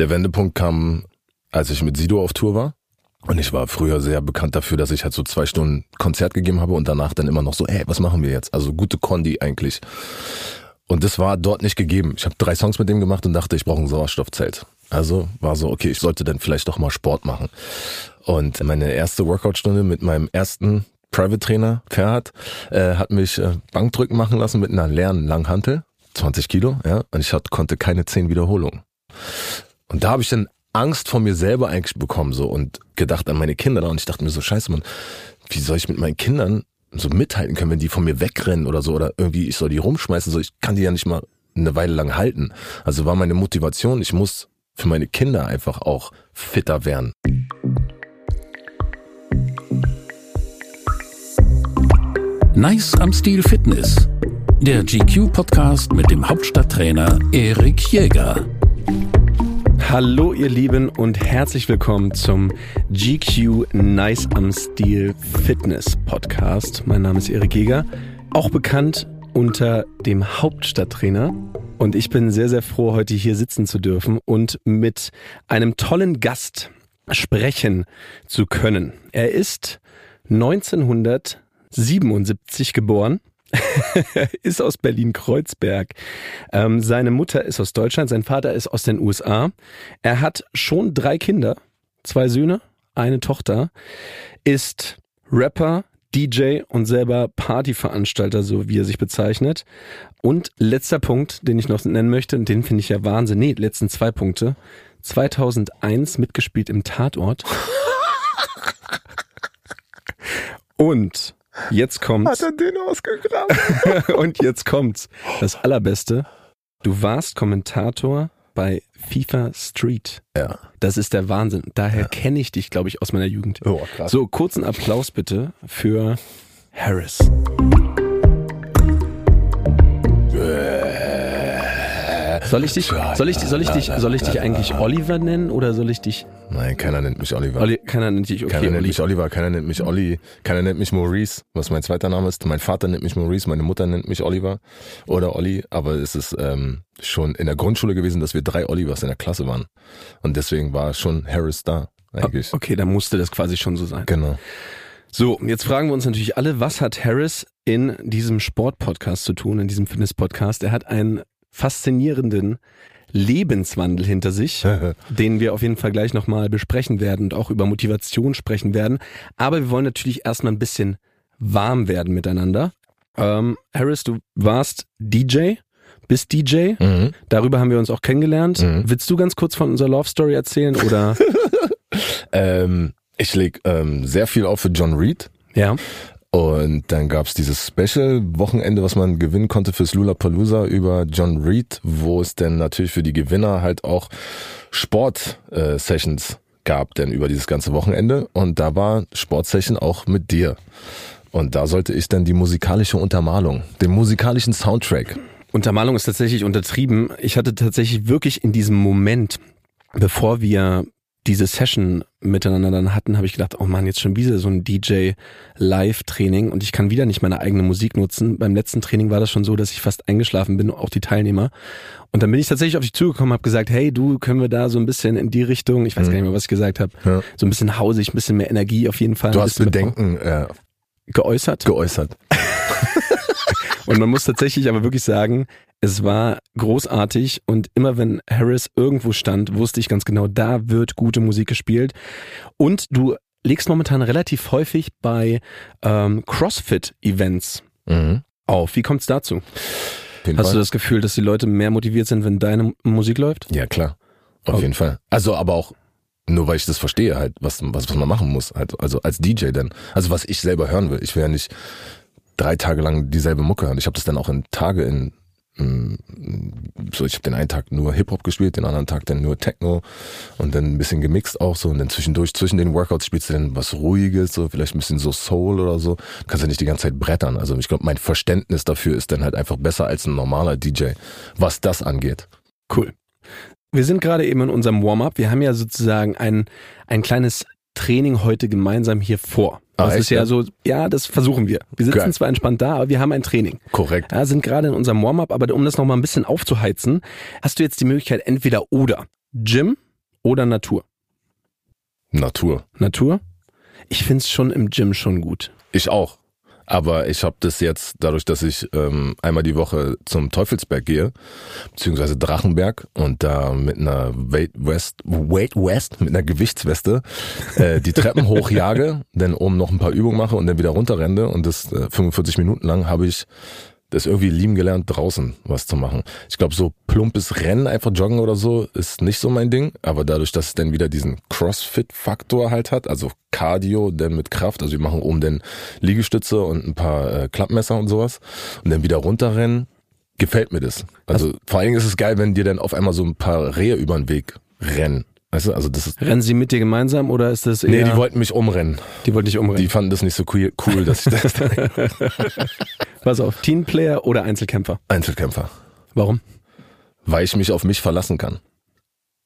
Der Wendepunkt kam, als ich mit Sido auf Tour war. Und ich war früher sehr bekannt dafür, dass ich halt so zwei Stunden Konzert gegeben habe und danach dann immer noch so, ey, was machen wir jetzt? Also gute Kondi eigentlich. Und das war dort nicht gegeben. Ich habe drei Songs mit dem gemacht und dachte, ich brauche ein Sauerstoffzelt. Also war so, okay, ich sollte dann vielleicht doch mal Sport machen. Und meine erste Workout-Stunde mit meinem ersten Private Trainer, Ferhat, äh, hat mich äh, Bankdrücken machen lassen mit einer leeren Langhantel, 20 Kilo, ja, und ich hat, konnte keine 10 Wiederholungen. Und da habe ich dann Angst vor mir selber eigentlich bekommen so und gedacht an meine Kinder und ich dachte mir so scheiße man wie soll ich mit meinen Kindern so mithalten können wenn die von mir wegrennen oder so? Oder irgendwie ich soll die rumschmeißen so ich kann die ja nicht mal eine Weile lang halten. Also war meine Motivation ich muss für meine Kinder einfach auch fitter werden. Nice am Stil Fitness. Der GQ Podcast mit dem Hauptstadttrainer Erik Jäger Hallo ihr Lieben und herzlich willkommen zum GQ Nice am Stil Fitness Podcast. Mein Name ist Erik Jäger, auch bekannt unter dem Hauptstadttrainer. Und ich bin sehr, sehr froh, heute hier sitzen zu dürfen und mit einem tollen Gast sprechen zu können. Er ist 1977 geboren ist aus Berlin-Kreuzberg. Ähm, seine Mutter ist aus Deutschland, sein Vater ist aus den USA. Er hat schon drei Kinder, zwei Söhne, eine Tochter, ist Rapper, DJ und selber Partyveranstalter, so wie er sich bezeichnet. Und letzter Punkt, den ich noch nennen möchte, und den finde ich ja Wahnsinn. Nee, letzten zwei Punkte. 2001 mitgespielt im Tatort. Und Jetzt kommt's. Hat er den ausgegraben? und jetzt kommt's. Das Allerbeste. Du warst Kommentator bei FIFA Street. Ja. Das ist der Wahnsinn. Daher ja. kenne ich dich, glaube ich, aus meiner Jugend. Oh, krass. So, kurzen Applaus bitte für Harris. Soll ich dich, soll ich, soll ich dich, soll ich dich eigentlich Oliver nennen oder soll ich dich? Nein, keiner nennt mich Oliver. Oli, keiner nennt dich, okay. Keiner nennt mich Oliver, keiner nennt mich Olli, keiner nennt mich Maurice, was mein zweiter Name ist. Mein Vater nennt mich Maurice, meine Mutter nennt mich Oliver oder Olli, aber es ist ähm, schon in der Grundschule gewesen, dass wir drei Olivers in der Klasse waren. Und deswegen war schon Harris da, eigentlich. Okay, dann musste das quasi schon so sein. Genau. So, jetzt fragen wir uns natürlich alle, was hat Harris in diesem Sportpodcast zu tun, in diesem Fitnesspodcast? Er hat einen faszinierenden Lebenswandel hinter sich, den wir auf jeden Fall gleich nochmal besprechen werden und auch über Motivation sprechen werden. Aber wir wollen natürlich erstmal ein bisschen warm werden miteinander. Ähm, Harris, du warst DJ, bist DJ. Mhm. Darüber haben wir uns auch kennengelernt. Mhm. Willst du ganz kurz von unserer Love Story erzählen oder? ähm, ich leg ähm, sehr viel auf für John Reed. Ja. Und dann gab's dieses Special-Wochenende, was man gewinnen konnte fürs Lollapalooza über John Reed, wo es dann natürlich für die Gewinner halt auch Sport-Sessions gab, denn über dieses ganze Wochenende. Und da war Sportsession auch mit dir. Und da sollte ich dann die musikalische Untermalung, den musikalischen Soundtrack. Untermalung ist tatsächlich untertrieben. Ich hatte tatsächlich wirklich in diesem Moment, bevor wir diese Session miteinander dann hatten, habe ich gedacht, oh man, jetzt schon wieder so ein DJ Live Training und ich kann wieder nicht meine eigene Musik nutzen. Beim letzten Training war das schon so, dass ich fast eingeschlafen bin, auch die Teilnehmer. Und dann bin ich tatsächlich auf dich zugekommen, habe gesagt, hey, du, können wir da so ein bisschen in die Richtung, ich weiß mhm. gar nicht mehr, was ich gesagt habe, ja. so ein bisschen hausig, ein bisschen mehr Energie auf jeden Fall. Du hast Bedenken äh, geäußert. Geäußert. und man muss tatsächlich aber wirklich sagen, es war großartig und immer wenn Harris irgendwo stand, wusste ich ganz genau, da wird gute Musik gespielt. Und du legst momentan relativ häufig bei ähm, CrossFit-Events mhm. auf. Wie kommt's dazu? Hast Fall. du das Gefühl, dass die Leute mehr motiviert sind, wenn deine Musik läuft? Ja, klar. Auf okay. jeden Fall. Also, aber auch nur weil ich das verstehe, halt, was, was, was man machen muss. Halt, also als DJ denn. Also was ich selber hören will. Ich will ja nicht drei Tage lang dieselbe Mucke hören. Ich habe das dann auch in Tage in so ich habe den einen Tag nur Hip Hop gespielt, den anderen Tag dann nur Techno und dann ein bisschen gemixt auch so und dann zwischendurch zwischen den Workouts spielst du dann was ruhiges, so vielleicht ein bisschen so Soul oder so. Du kannst ja nicht die ganze Zeit brettern. Also ich glaube, mein Verständnis dafür ist dann halt einfach besser als ein normaler DJ, was das angeht. Cool. Wir sind gerade eben in unserem Warm-up. Wir haben ja sozusagen ein ein kleines Training heute gemeinsam hier vor. Ah, das ist ja so, ja, das versuchen wir. Wir sitzen Geil. zwar entspannt da, aber wir haben ein Training. Korrekt. Ja, sind gerade in unserem Warm-up, aber um das nochmal ein bisschen aufzuheizen, hast du jetzt die Möglichkeit entweder oder. Gym oder Natur? Natur. Natur? Ich find's schon im Gym schon gut. Ich auch. Aber ich habe das jetzt, dadurch, dass ich ähm, einmal die Woche zum Teufelsberg gehe, beziehungsweise Drachenberg und da mit einer Weight West, Weight West, mit einer Gewichtsweste äh, die Treppen hochjage, dann oben noch ein paar Übungen mache und dann wieder runterrenne und das äh, 45 Minuten lang habe ich das irgendwie lieben gelernt, draußen was zu machen. Ich glaube, so plumpes Rennen, einfach joggen oder so, ist nicht so mein Ding. Aber dadurch, dass es dann wieder diesen Crossfit-Faktor halt hat, also Cardio, dann mit Kraft, also wir machen oben dann Liegestütze und ein paar äh, Klappmesser und sowas und dann wieder runterrennen, gefällt mir das. Also, also vor allen Dingen ist es geil, wenn dir dann auf einmal so ein paar Rehe über den Weg rennen. Weißt du, also das ist. Rennen sie mit dir gemeinsam oder ist das eher? Nee, die wollten mich umrennen. Die wollten dich umrennen. Die fanden das nicht so cool, cool dass ich das. Pass auf, Teamplayer oder Einzelkämpfer? Einzelkämpfer. Warum? Weil ich mich auf mich verlassen kann.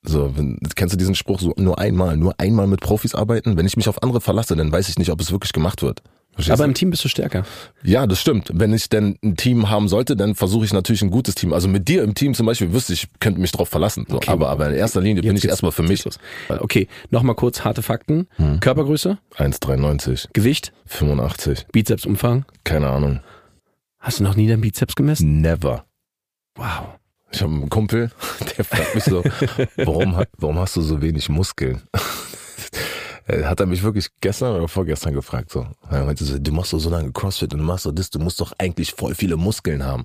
So, wenn, kennst du diesen Spruch so nur einmal, nur einmal mit Profis arbeiten? Wenn ich mich auf andere verlasse, dann weiß ich nicht, ob es wirklich gemacht wird. Aber im Team bist du stärker. Ja, das stimmt. Wenn ich denn ein Team haben sollte, dann versuche ich natürlich ein gutes Team. Also mit dir im Team zum Beispiel wüsste ich, könnte mich drauf verlassen. So. Okay. Aber, aber in erster Linie bin ich erstmal für mich. Okay, nochmal kurz harte Fakten. Hm. Körpergröße? 1,93. Gewicht? 85. Bizepsumfang? Keine Ahnung. Hast du noch nie deinen Bizeps gemessen? Never. Wow. Ich habe einen Kumpel, der fragt mich so, warum, warum hast du so wenig Muskeln? Äh, hat er mich wirklich gestern oder vorgestern gefragt. So. Er meinte so, du machst doch so lange Crossfit und du machst doch das, du musst doch eigentlich voll viele Muskeln haben.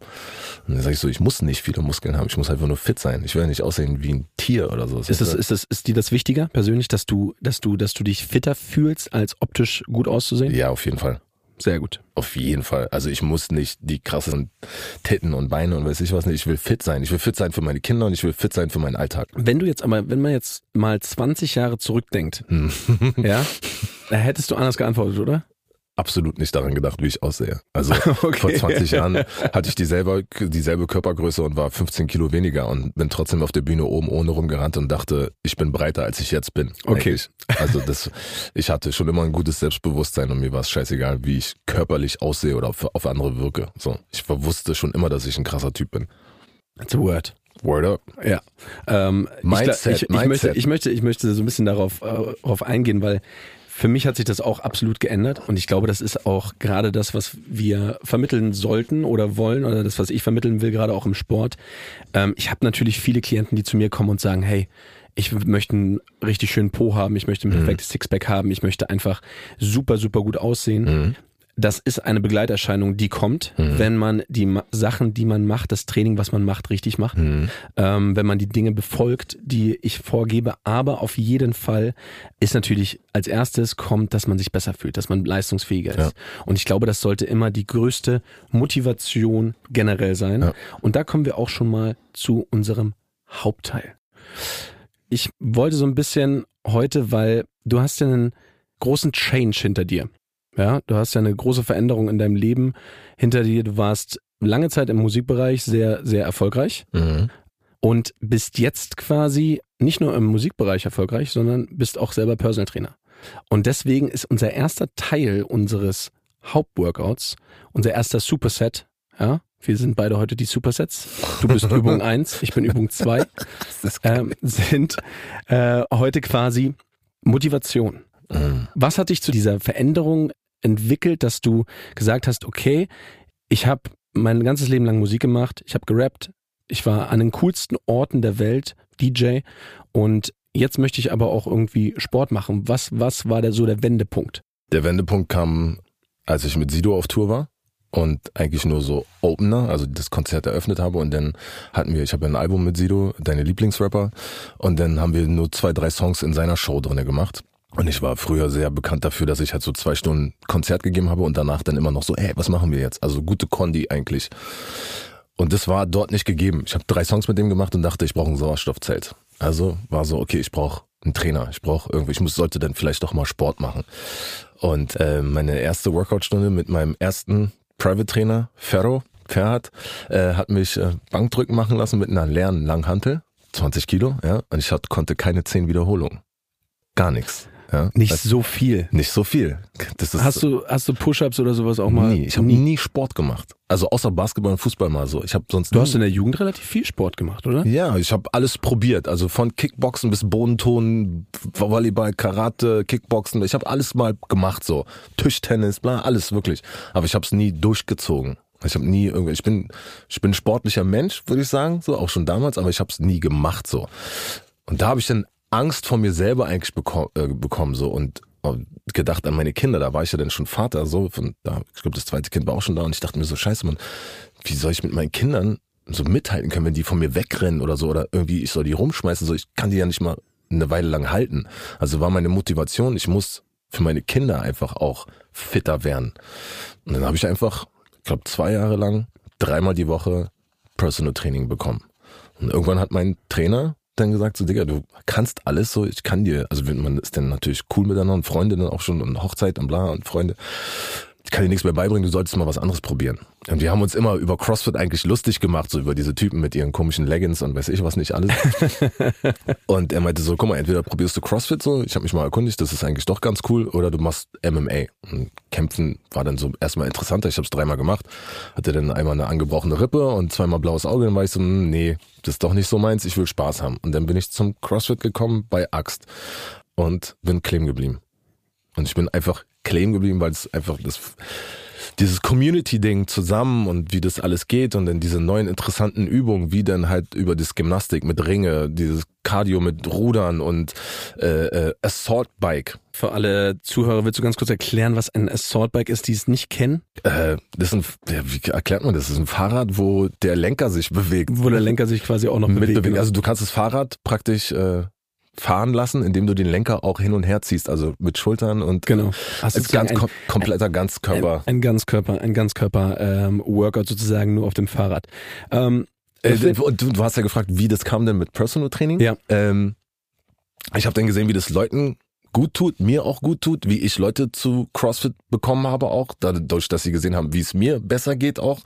Und dann sage ich so, ich muss nicht viele Muskeln haben, ich muss einfach nur fit sein. Ich will ja nicht aussehen wie ein Tier oder so. Ist, das, ist, das, ist dir das wichtiger persönlich, dass du, dass du, dass du dich fitter fühlst, als optisch gut auszusehen? Ja, auf jeden Fall. Sehr gut. Auf jeden Fall. Also ich muss nicht die krassen Titten und Beine und weiß ich was nicht. Ich will fit sein. Ich will fit sein für meine Kinder und ich will fit sein für meinen Alltag. Wenn du jetzt aber, wenn man jetzt mal 20 Jahre zurückdenkt, hm. ja, da hättest du anders geantwortet, oder? Absolut nicht daran gedacht, wie ich aussehe. Also okay. vor 20 Jahren hatte ich dieselbe, dieselbe Körpergröße und war 15 Kilo weniger und bin trotzdem auf der Bühne oben ohne rumgerannt und dachte, ich bin breiter, als ich jetzt bin. Okay. Eigentlich. Also das, ich hatte schon immer ein gutes Selbstbewusstsein und mir war es scheißegal, wie ich körperlich aussehe oder auf, auf andere wirke. So, ich wusste schon immer, dass ich ein krasser Typ bin. That's a word. Word up. Ja. Ähm, Mindset, ich, ich, ich, Mindset. Möchte, ich, möchte, ich möchte so ein bisschen darauf, äh, darauf eingehen, weil für mich hat sich das auch absolut geändert und ich glaube, das ist auch gerade das, was wir vermitteln sollten oder wollen oder das, was ich vermitteln will, gerade auch im Sport. Ähm, ich habe natürlich viele Klienten, die zu mir kommen und sagen, hey, ich möchte einen richtig schönen Po haben, ich möchte ein mhm. perfektes. Sixpack haben, ich möchte einfach super, super gut aussehen. Mhm das ist eine Begleiterscheinung, die kommt, mhm. wenn man die Ma Sachen, die man macht, das Training, was man macht, richtig macht. Mhm. Ähm, wenn man die Dinge befolgt, die ich vorgebe. Aber auf jeden Fall ist natürlich als erstes kommt, dass man sich besser fühlt, dass man leistungsfähiger ist. Ja. Und ich glaube, das sollte immer die größte Motivation generell sein. Ja. Und da kommen wir auch schon mal zu unserem Hauptteil. Ich wollte so ein bisschen heute, weil du hast ja einen großen Change hinter dir. Ja, du hast ja eine große Veränderung in deinem Leben hinter dir. Du warst lange Zeit im Musikbereich sehr, sehr erfolgreich mhm. und bist jetzt quasi nicht nur im Musikbereich erfolgreich, sondern bist auch selber Personal Trainer. Und deswegen ist unser erster Teil unseres Hauptworkouts, unser erster Superset, ja, wir sind beide heute die Supersets. Du bist Übung 1, ich bin Übung 2. Ähm, sind äh, heute quasi Motivation. Mhm. Was hat dich zu dieser Veränderung entwickelt, dass du gesagt hast, okay, ich habe mein ganzes Leben lang Musik gemacht, ich habe gerappt, ich war an den coolsten Orten der Welt DJ und jetzt möchte ich aber auch irgendwie Sport machen. Was, was war der so der Wendepunkt? Der Wendepunkt kam, als ich mit Sido auf Tour war und eigentlich nur so Opener, also das Konzert eröffnet habe und dann hatten wir, ich habe ein Album mit Sido, deine Lieblingsrapper und dann haben wir nur zwei, drei Songs in seiner Show drinne gemacht und ich war früher sehr bekannt dafür, dass ich halt so zwei Stunden Konzert gegeben habe und danach dann immer noch so, ey, was machen wir jetzt? Also gute Kondi eigentlich. Und das war dort nicht gegeben. Ich habe drei Songs mit dem gemacht und dachte, ich brauche ein Sauerstoffzelt. Also war so, okay, ich brauche einen Trainer. Ich brauche irgendwie, ich muss, sollte dann vielleicht doch mal Sport machen. Und äh, meine erste Workoutstunde mit meinem ersten Private Trainer, Ferro, Ferhat, äh, hat mich äh, Bankdrücken machen lassen mit einer leeren Langhantel, 20 Kilo, ja, und ich hat, konnte keine 10 Wiederholungen. Gar nichts. Ja? Nicht Also so viel. nicht so viel. Das ist Hast du, hast du Push-Ups oder sowas auch mal? nie. Ich habe nie Sport gemacht. Also außer Basketball und Fußball mal so. Ich habe sonst Du hast in der Jugend relativ viel Sport gemacht, oder? Ja, ich habe alles probiert. Also von Kickboxen bis Bodenton, Volleyball, Karate, Kickboxen. Ich habe alles mal gemacht so. Tischtennis, bla, alles wirklich. Aber ich habe es nie durchgezogen. Ich habe nie irgendwie, ich bin, ich bin sportlicher Mensch, würde ich sagen, so auch schon damals, aber ich habe es nie gemacht so. Und da habe ich dann Angst vor mir selber eigentlich bekommen, äh, bekommen so und äh, gedacht an meine Kinder. Da war ich ja dann schon Vater, so von da. Ich glaube, das zweite Kind war auch schon da und ich dachte mir so, Scheiße, Mann, wie soll ich mit meinen Kindern so mithalten können, wenn die von mir wegrennen oder so oder irgendwie ich soll die rumschmeißen, so ich kann die ja nicht mal eine Weile lang halten. Also war meine Motivation, ich muss für meine Kinder einfach auch fitter werden. Und dann habe ich einfach, ich glaube, zwei Jahre lang dreimal die Woche Personal Training bekommen. Und irgendwann hat mein Trainer dann gesagt, so Digga, du kannst alles so, ich kann dir, also wenn man ist dann natürlich cool miteinander und Freunde dann auch schon und Hochzeit und bla und Freunde. Ich kann dir nichts mehr beibringen, du solltest mal was anderes probieren. Und wir haben uns immer über CrossFit eigentlich lustig gemacht, so über diese Typen mit ihren komischen Leggings und weiß ich was nicht alles. und er meinte so, guck mal, entweder probierst du CrossFit so, ich habe mich mal erkundigt, das ist eigentlich doch ganz cool, oder du machst MMA. Und Kämpfen war dann so erstmal interessanter, ich habe es dreimal gemacht, hatte dann einmal eine angebrochene Rippe und zweimal blaues Auge, dann war ich so, hm, nee, das ist doch nicht so meins, ich will Spaß haben. Und dann bin ich zum CrossFit gekommen bei Axt und bin kleben geblieben. Und ich bin einfach kleben geblieben, weil es einfach das dieses Community-Ding zusammen und wie das alles geht und dann diese neuen interessanten Übungen, wie dann halt über das Gymnastik mit Ringe, dieses Cardio mit Rudern und äh, äh, Assault Bike. Für alle Zuhörer willst du ganz kurz erklären, was ein Assault Bike ist, die es nicht kennen? Äh, das ist ein, ja, wie erklärt man das? Das ist ein Fahrrad, wo der Lenker sich bewegt. Wo der Lenker sich quasi auch noch bewegt. Mitbewegen. genau. Also du kannst das Fahrrad praktisch äh, fahren lassen, indem du den Lenker auch hin und her ziehst, also mit Schultern und Genau. Hast als sozusagen ganz ein- kom kompletter Ganzkörper. Ein, ein Ganzkörper, ein Ganzkörper ähm, sozusagen nur auf dem Fahrrad. Ähm, Äh, und du, du hast ja gefragt, wie das kam denn mit Personal Training? Ja. Ähm, ich habe dann gesehen, wie das Leuten gut tut, mir auch gut tut, wie ich Leute zu CrossFit bekommen habe auch, dadurch, dass sie gesehen haben, wie es mir besser geht auch.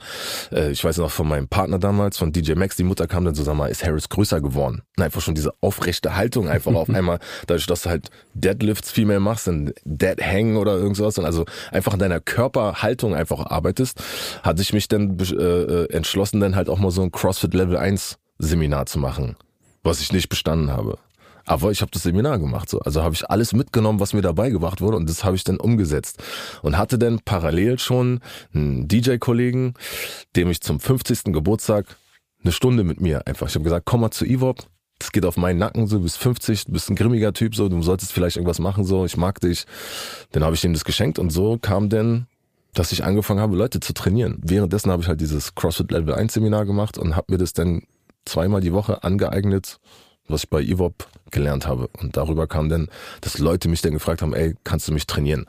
Äh, ich weiß noch von meinem Partner damals, von DJ Max, die Mutter kam dann zusammen, mal, ist Harris größer geworden. Und einfach schon diese aufrechte Haltung einfach auf einmal, dadurch, dass du halt Deadlifts viel mehr machst, dann Dead Hang oder irgendwas und also einfach an deiner Körperhaltung einfach arbeitest, hatte ich mich dann äh, äh, entschlossen, dann halt auch mal so ein CrossFit Level 1 Seminar zu machen, was ich nicht bestanden habe. Aber ich habe das Seminar gemacht so. Also habe ich alles mitgenommen, was mir dabei gebracht wurde und das habe ich dann umgesetzt. Und hatte dann parallel schon einen DJ-Kollegen, dem ich zum 50. Geburtstag eine Stunde mit mir einfach. Ich habe gesagt, komm mal zu Ivop. Das geht auf meinen Nacken, so, du bist 50, du bist ein grimmiger Typ, so, du solltest vielleicht irgendwas machen, so, ich mag dich. Dann habe ich ihm das geschenkt und so kam dann, dass ich angefangen habe, Leute zu trainieren. Währenddessen habe ich halt dieses CrossFit Level 1 Seminar gemacht und habe mir das dann zweimal die Woche angeeignet, was ich bei Ivop gelernt habe. Und darüber kam dann, dass Leute mich dann gefragt haben, ey, kannst du mich trainieren?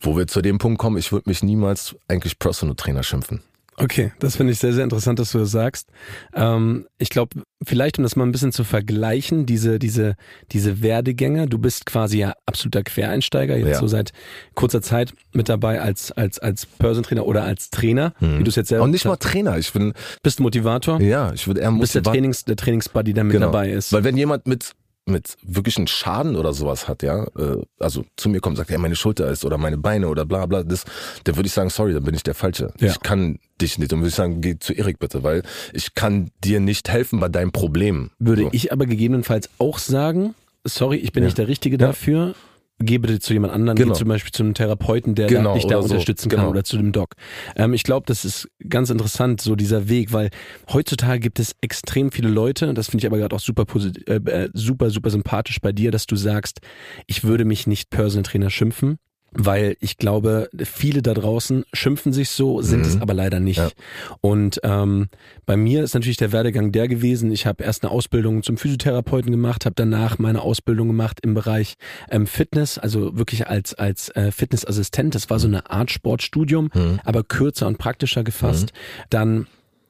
Wo wir zu dem Punkt kommen, ich würde mich niemals eigentlich Personal Trainer schimpfen. Okay, das finde ich sehr, sehr interessant, dass du das sagst. Ähm, ich glaube, vielleicht um das mal ein bisschen zu vergleichen, diese, diese, diese Werdegänge, du bist quasi ja absoluter Quereinsteiger, jetzt Ja. so seit kurzer Zeit mit dabei als, als, als Person Trainer oder als Trainer, wie du es jetzt selber Und nicht mal Trainer, ich bin, bist Motivator, ja, ich würde eher bist der Trainings, der Trainingsbuddy, der mit Genau. dabei ist. Weil wenn jemand mit mit wirklichen Schaden oder sowas hat, ja, äh, also zu mir kommt und sagt, ja, meine Schulter ist oder meine Beine oder bla bla, das, dann würde ich sagen, sorry, dann bin ich der Falsche. Ja. Ich kann dich nicht. Und würde ich sagen, geh zu Erik bitte, weil ich kann dir nicht helfen bei deinem Problem. Würde so. ich aber gegebenenfalls auch sagen, sorry, ich bin nicht der Richtige dafür, geh bitte zu jemand anderem, Genau. zum Beispiel zu einem Therapeuten, der Genau, dich da oder so. unterstützen kann Genau. oder zu dem Doc. Ähm, ich glaube, das ist ganz interessant, so dieser Weg, weil heutzutage gibt es extrem viele Leute, das finde ich aber gerade auch super, äh, äh, super, super sympathisch bei dir, dass du sagst, ich würde mich nicht Personal Trainer schimpfen. Weil ich glaube, viele da draußen schimpfen sich so, sind es aber leider nicht. Mhm. Ja. Und ähm, bei mir ist natürlich der Werdegang der gewesen. Ich habe erst eine Ausbildung zum Physiotherapeuten gemacht, habe danach meine Ausbildung gemacht im Bereich ähm, Fitness, also wirklich als als äh, Fitnessassistent. Das war so eine Art Sportstudium, Mhm. aber kürzer und praktischer gefasst. Dann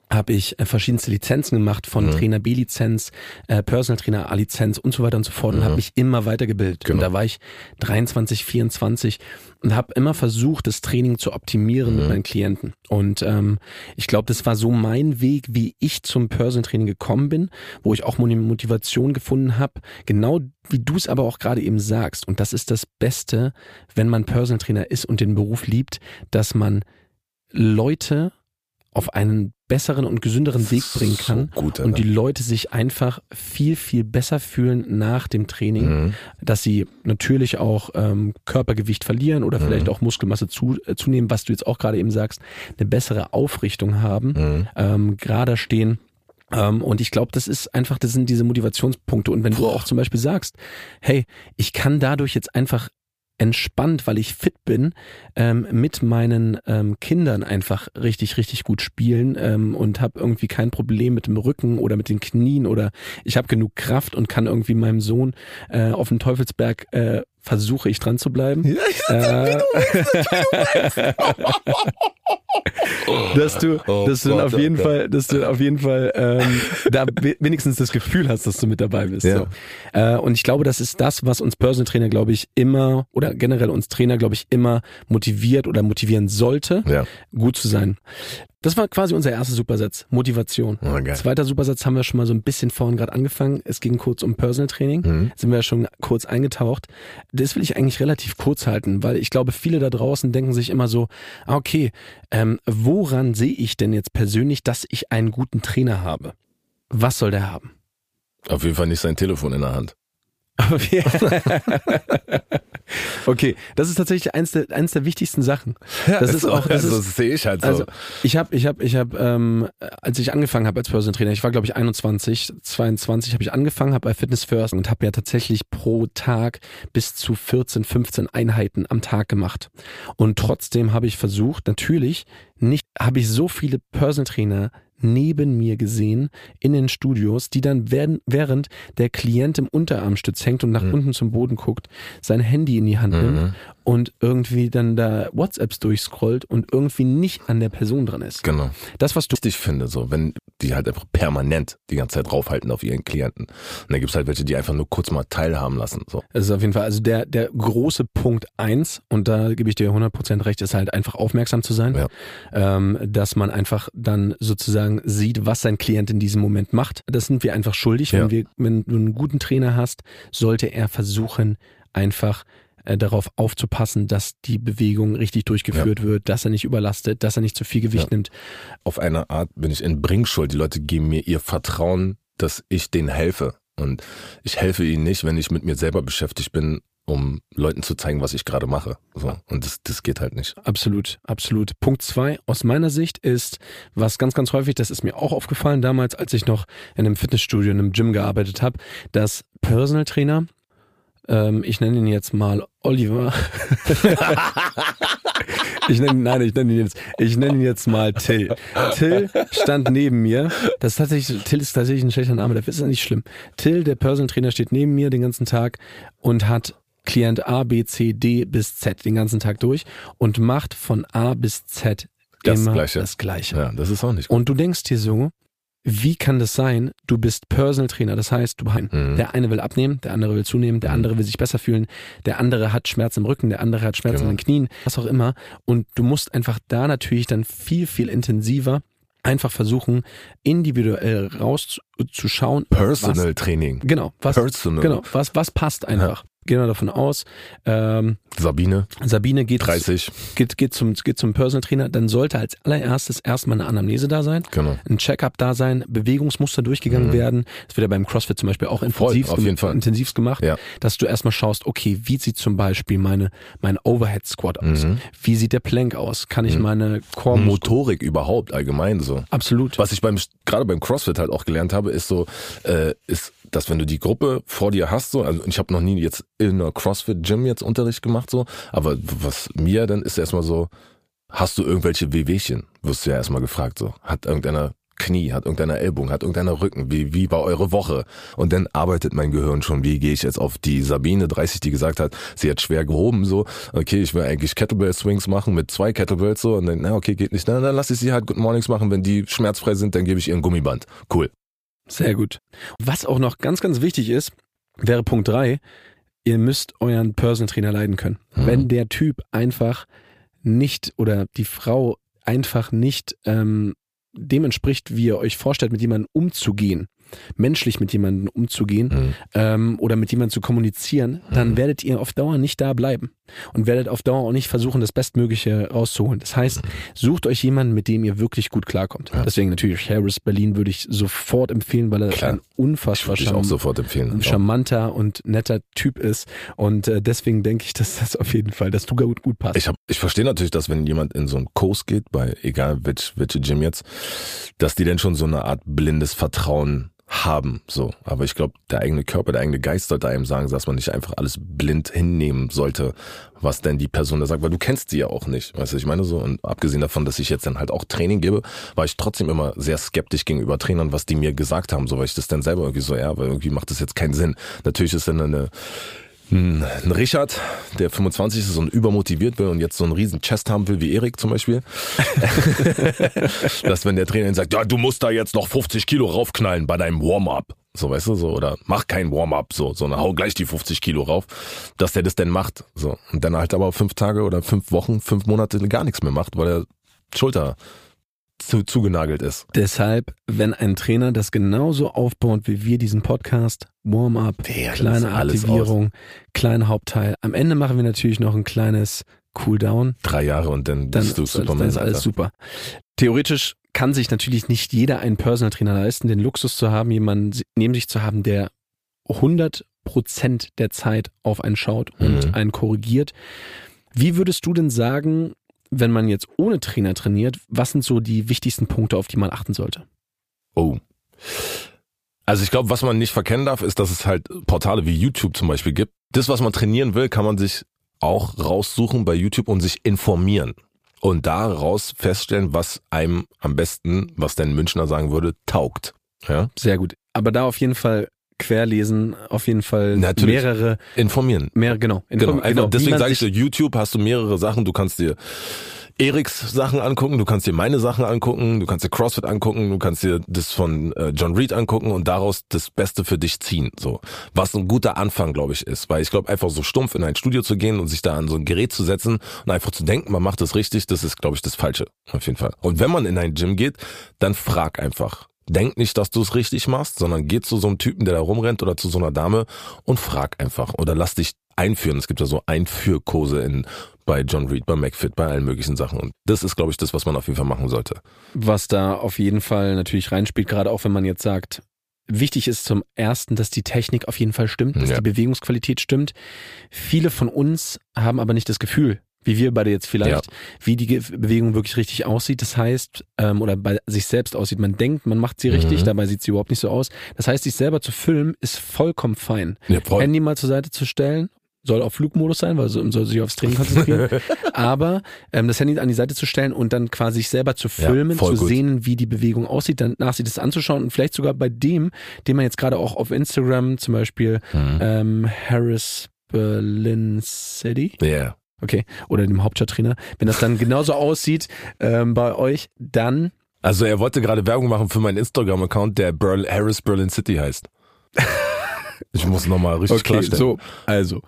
habe ich äh, verschiedenste Lizenzen gemacht, von Mhm. Trainer B-Lizenz, äh, Personal Trainer A-Lizenz und so weiter und so fort und Mhm. habe mich immer weitergebildet. Und Genau. da war ich 23, 24 und habe immer versucht, das Training zu optimieren mit Mhm. meinen Klienten. Und ähm, ich glaube, das war so mein Weg, wie ich zum Personal Training gekommen bin, wo ich auch Motivation gefunden habe, genau wie du es aber auch gerade eben sagst. Und das ist das Beste, wenn man Personal Trainer ist und den Beruf liebt, dass man Leute auf einen besseren und gesünderen Weg bringen kann So gut, und die. Leute sich einfach viel, viel besser fühlen nach dem Training, Mhm. dass sie natürlich auch ähm, Körpergewicht verlieren oder vielleicht Mhm. auch Muskelmasse zu, äh, zunehmen, was du jetzt auch gerade eben sagst, eine bessere Aufrichtung haben, Mhm. ähm, gerader stehen. Ähm, und ich glaube, das ist einfach, das sind diese Motivationspunkte. Und wenn du auch zum Beispiel sagst, hey, ich kann dadurch jetzt einfach entspannt, weil ich fit bin, ähm, mit meinen ähm, Kindern einfach richtig, richtig gut spielen ähm, und habe irgendwie kein Problem mit dem Rücken oder mit den Knien oder ich habe genug Kraft und kann irgendwie meinem Sohn äh, auf dem Teufelsberg äh, versuche ich dran zu bleiben. äh, dass du, Oh dass du dann Gott, auf jeden Alter. Fall, dass du auf jeden Fall ähm, da we- wenigstens das Gefühl hast, dass du mit dabei bist. Ja. So. Äh, und ich glaube, das ist das, was uns Personal Trainer, glaube ich, immer oder generell uns Trainer, glaube ich, immer motiviert oder motivieren sollte, Ja. gut zu sein. Das war quasi unser erster Supersatz, Motivation. Oh, geil. Zweiter Supersatz haben wir schon mal so ein bisschen vorhin gerade angefangen. Es ging kurz um Personal Training. Mhm. Sind wir ja schon kurz eingetaucht. Das will ich eigentlich relativ kurz halten, weil ich glaube, viele da draußen denken sich immer so, ah, okay, ähm, woran sehe ich denn jetzt persönlich, dass ich einen guten Trainer habe? Was soll der haben? Auf jeden Fall nicht sein Telefon in der Hand. Okay. das ist tatsächlich eins der, eins der wichtigsten Sachen. das ist auch, das also, ist, das sehe ich halt so. Also ich habe, ich habe, ich habe, ähm, als ich angefangen habe als Personal Trainer, ich war glaube ich 21, 22 habe ich angefangen, habe bei Fitness First und habe ja tatsächlich pro Tag bis zu 14, 15 Einheiten am Tag gemacht. Und trotzdem habe ich versucht, natürlich nicht, habe ich so viele Personal Trainer neben mir gesehen in den Studios, die dann werden, während der Klient im Unterarmstütz hängt und nach Mhm. unten zum Boden guckt, sein Handy in die Hand nimmt Mhm. Und irgendwie dann da WhatsApps durchscrollt und irgendwie nicht an der Person dran ist. Genau. Das, was du Richtig finde, so, wenn die halt einfach permanent die ganze Zeit draufhalten auf ihren Klienten. Und dann gibt's halt welche, die einfach nur kurz mal teilhaben lassen. So. Das ist auf jeden Fall, also der, der große Punkt eins und da gebe ich dir 100% recht, ist halt einfach aufmerksam zu sein, Ja. ähm, dass man einfach dann sozusagen sieht, was sein Klient in diesem Moment macht. Das sind wir einfach schuldig. Wenn, Ja. wir, wenn du einen guten Trainer hast, sollte er versuchen, einfach äh, darauf aufzupassen, dass die Bewegung richtig durchgeführt wird, dass er nicht überlastet, dass er nicht zu viel Gewicht Ja. nimmt. Auf eine Art bin ich in Bringschuld. Die Leute geben mir ihr Vertrauen, dass ich denen helfe. Und ich helfe ihnen nicht, wenn ich mit mir selber beschäftigt bin, um Leuten zu zeigen, was ich gerade mache. So. Und das, das geht halt nicht. Absolut, absolut. Punkt zwei aus meiner Sicht ist, was ganz, ganz häufig, das ist mir auch aufgefallen damals, als ich noch in einem Fitnessstudio, in einem Gym gearbeitet habe, dass Personal Trainer, ähm, ich nenne ihn jetzt mal Oliver. ich nenne, nein, ich nenne ihn jetzt, ich nenne ihn jetzt mal Till. Till stand neben mir. Das ist tatsächlich, Till ist tatsächlich ein schlechter Name, dafür ist das nicht schlimm. Till, der Personal Trainer, steht neben mir den ganzen Tag und hat Klient A, B, C, D bis Z den ganzen Tag durch und macht von A bis Z Das immer Gleiche. das Gleiche. Ja, das ist auch nicht gut. Und du denkst dir so, wie kann das sein? Du bist Personal Trainer, das heißt, du Mhm. der eine will abnehmen, der andere will zunehmen, der andere will sich besser fühlen, der andere hat Schmerz im Rücken, der andere hat Schmerz Genau. in den Knien, was auch immer. Und du musst einfach da natürlich dann viel, viel intensiver einfach versuchen, individuell rauszuschauen. Personal Training. Was, genau, was, Personal. genau, was, was passt einfach. Gehen wir davon aus, ähm, Sabine, Sabine geht, 30. geht, geht, zum, geht zum Personal Trainer, dann sollte als allererstes erstmal eine Anamnese da sein Genau. ein Checkup da sein, Bewegungsmuster durchgegangen Mhm. werden. Das wird ja beim CrossFit zum Beispiel auch Voll, intensiv, auf jeden Fall. intensivst gemacht, Ja. dass du erstmal schaust, okay, wie sieht zum Beispiel meine, mein Overhead Squat aus? Mhm. Wie sieht der Plank aus? Kann ich Mhm. meine Core Motorik überhaupt allgemein so. Absolut. Was ich beim gerade beim CrossFit halt auch gelernt habe, ist so, äh, ist, dass wenn du die Gruppe vor dir hast, so, also ich habe noch nie jetzt in einer CrossFit Gym jetzt Unterricht gemacht, so, aber was mir dann ist erstmal so, hast du irgendwelche Wehwehchen? Wirst du ja erstmal gefragt, so. Hat irgendeiner Knie, hat irgendeiner Ellbogen, hat irgendeiner Rücken, wie, wie war eure Woche? Und dann arbeitet mein Gehirn schon, wie gehe ich jetzt auf die Sabine 30, die gesagt hat, sie hat schwer gehoben, so, okay, ich will eigentlich Kettlebell Swings machen mit zwei Kettlebells, so, und dann, na, okay, geht nicht, na, dann lasse ich sie halt Good Mornings machen, wenn die schmerzfrei sind, dann gebe ich ihr ein Gummiband. Cool. Sehr gut. Was auch noch ganz, ganz wichtig ist, wäre Punkt drei. Ihr müsst euren Personal Trainer leiden können. Mhm. Wenn der Typ einfach nicht oder die Frau einfach nicht ähm, dem entspricht, wie ihr euch vorstellt, mit jemandem umzugehen, menschlich mit jemandem umzugehen Mhm. ähm, oder mit jemandem zu kommunizieren, dann Mhm. werdet ihr auf Dauer nicht da bleiben und werdet auf Dauer auch nicht versuchen, das Bestmögliche rauszuholen. Das heißt, sucht euch jemanden, mit dem ihr wirklich gut klarkommt. Ja. Deswegen natürlich Harris Berlin würde ich sofort empfehlen, weil er Klar. ein unfassbar charm- charmanter und netter Typ ist und äh, deswegen denke ich, dass das auf jeden Fall, dass du gut, gut passt. Ich, hab, ich verstehe natürlich, dass wenn jemand in so einen Kurs geht, bei egal welch, welche Gym jetzt, dass die dann schon so eine Art blindes Vertrauen haben. So, aber ich glaube, der eigene Körper, der eigene Geist sollte einem sagen, dass man nicht einfach alles blind hinnehmen sollte, was denn die Person da sagt, weil du kennst sie ja auch nicht. Weißt du, ich meine so. Und abgesehen davon, dass ich jetzt dann halt auch Training gebe, war ich trotzdem immer sehr skeptisch gegenüber Trainern, was die mir gesagt haben, so weil ich das dann selber irgendwie so, ja, weil irgendwie macht das jetzt keinen Sinn. Natürlich ist dann eine ein Richard, der 25 ist und übermotiviert will und jetzt so einen riesen Chest haben will, wie Erik zum Beispiel. Dass wenn der Trainer ihn sagt, ja, du musst da jetzt noch 50 Kilo raufknallen bei deinem Warm-up. So, weißt du, so, oder mach kein Warm-up, so, sondern hau gleich die 50 Kilo rauf, dass der das denn macht, so. Und dann halt aber fünf Tage oder fünf Wochen, fünf Monate gar nichts mehr macht, weil er Schulter zu, zugenagelt ist. Deshalb, wenn ein Trainer das genauso aufbaut wie wir diesen Podcast, Warm-up, kleine Aktivierung, kleiner Hauptteil. Am Ende machen wir natürlich noch ein kleines Cooldown. Drei Jahre und dann, Dann, bist du Superman. dann ist alles Alter. super. Theoretisch kann sich natürlich nicht jeder einen Personal Trainer leisten, den Luxus zu haben, jemanden neben sich zu haben, der 100 Prozent der Zeit auf einen schaut und Mhm. einen korrigiert. Wie würdest du denn sagen, wenn man jetzt ohne Trainer trainiert, was sind so die wichtigsten Punkte, auf die man achten sollte? Oh. Also ich glaube, was man nicht verkennen darf, ist, dass es halt Portale wie YouTube zum Beispiel gibt. Das, was man trainieren will, kann man sich auch raussuchen bei YouTube und sich informieren. Und daraus feststellen, was einem am besten, was der Münchner sagen würde, taugt. Ja? Sehr gut. Aber da auf jeden Fall querlesen, auf jeden Fall Natürlich. mehrere, Informieren. mehr, genau. Genau, Inform- einfach, wie deswegen sage ich so, YouTube hast du mehrere Sachen, du kannst dir Eriks Sachen angucken, du kannst dir meine Sachen angucken, du kannst dir CrossFit angucken, du kannst dir das von äh, John Reed angucken und daraus das Beste für dich ziehen. So, was ein guter Anfang, glaube ich, ist, weil ich glaube, einfach so stumpf in ein Studio zu gehen und sich da an so ein Gerät zu setzen und einfach zu denken, man macht das richtig, das ist, glaube ich, das Falsche auf jeden Fall. Und wenn man in ein Gym geht, dann frag einfach. Denk nicht, dass du es richtig machst, sondern geh zu so einem Typen, der da rumrennt oder zu so einer Dame und frag einfach oder lass dich einführen. Es gibt ja so Einführkurse in bei John Reed, bei McFit, bei allen möglichen Sachen. Und das ist, glaube ich, das, was man auf jeden Fall machen sollte. was da auf jeden Fall natürlich reinspielt, gerade auch wenn man jetzt sagt, wichtig ist zum ersten, dass die Technik auf jeden Fall stimmt, dass Ja. die Bewegungsqualität stimmt. Viele von uns haben aber nicht das Gefühl, wie wir beide jetzt vielleicht, wie die Bewegung wirklich richtig aussieht. Das heißt, ähm, oder bei sich selbst aussieht. Man denkt, man macht sie richtig, Mhm. dabei sieht sie überhaupt nicht so aus. Das heißt, sich selber zu filmen ist vollkommen fein. Ja, voll. Handy mal zur Seite zu stellen, soll auf Flugmodus sein, weil so soll sich aufs Training konzentrieren. Aber ähm, das Handy an die Seite zu stellen und dann quasi sich selber zu Ja, filmen, voll zu gut. sehen, wie die Bewegung aussieht, danach sich das anzuschauen und vielleicht sogar bei dem, den man jetzt gerade auch auf Instagram zum Beispiel Mhm. ähm, Harris Berlin City, Ja. Okay, oder dem Hauptstadttrainer, wenn das dann genauso aussieht ähm, bei euch, dann Also er wollte gerade Werbung machen für meinen Instagram-Account, der Berl Harris Berlin City heißt. ich muss nochmal richtig klarstellen. so, also.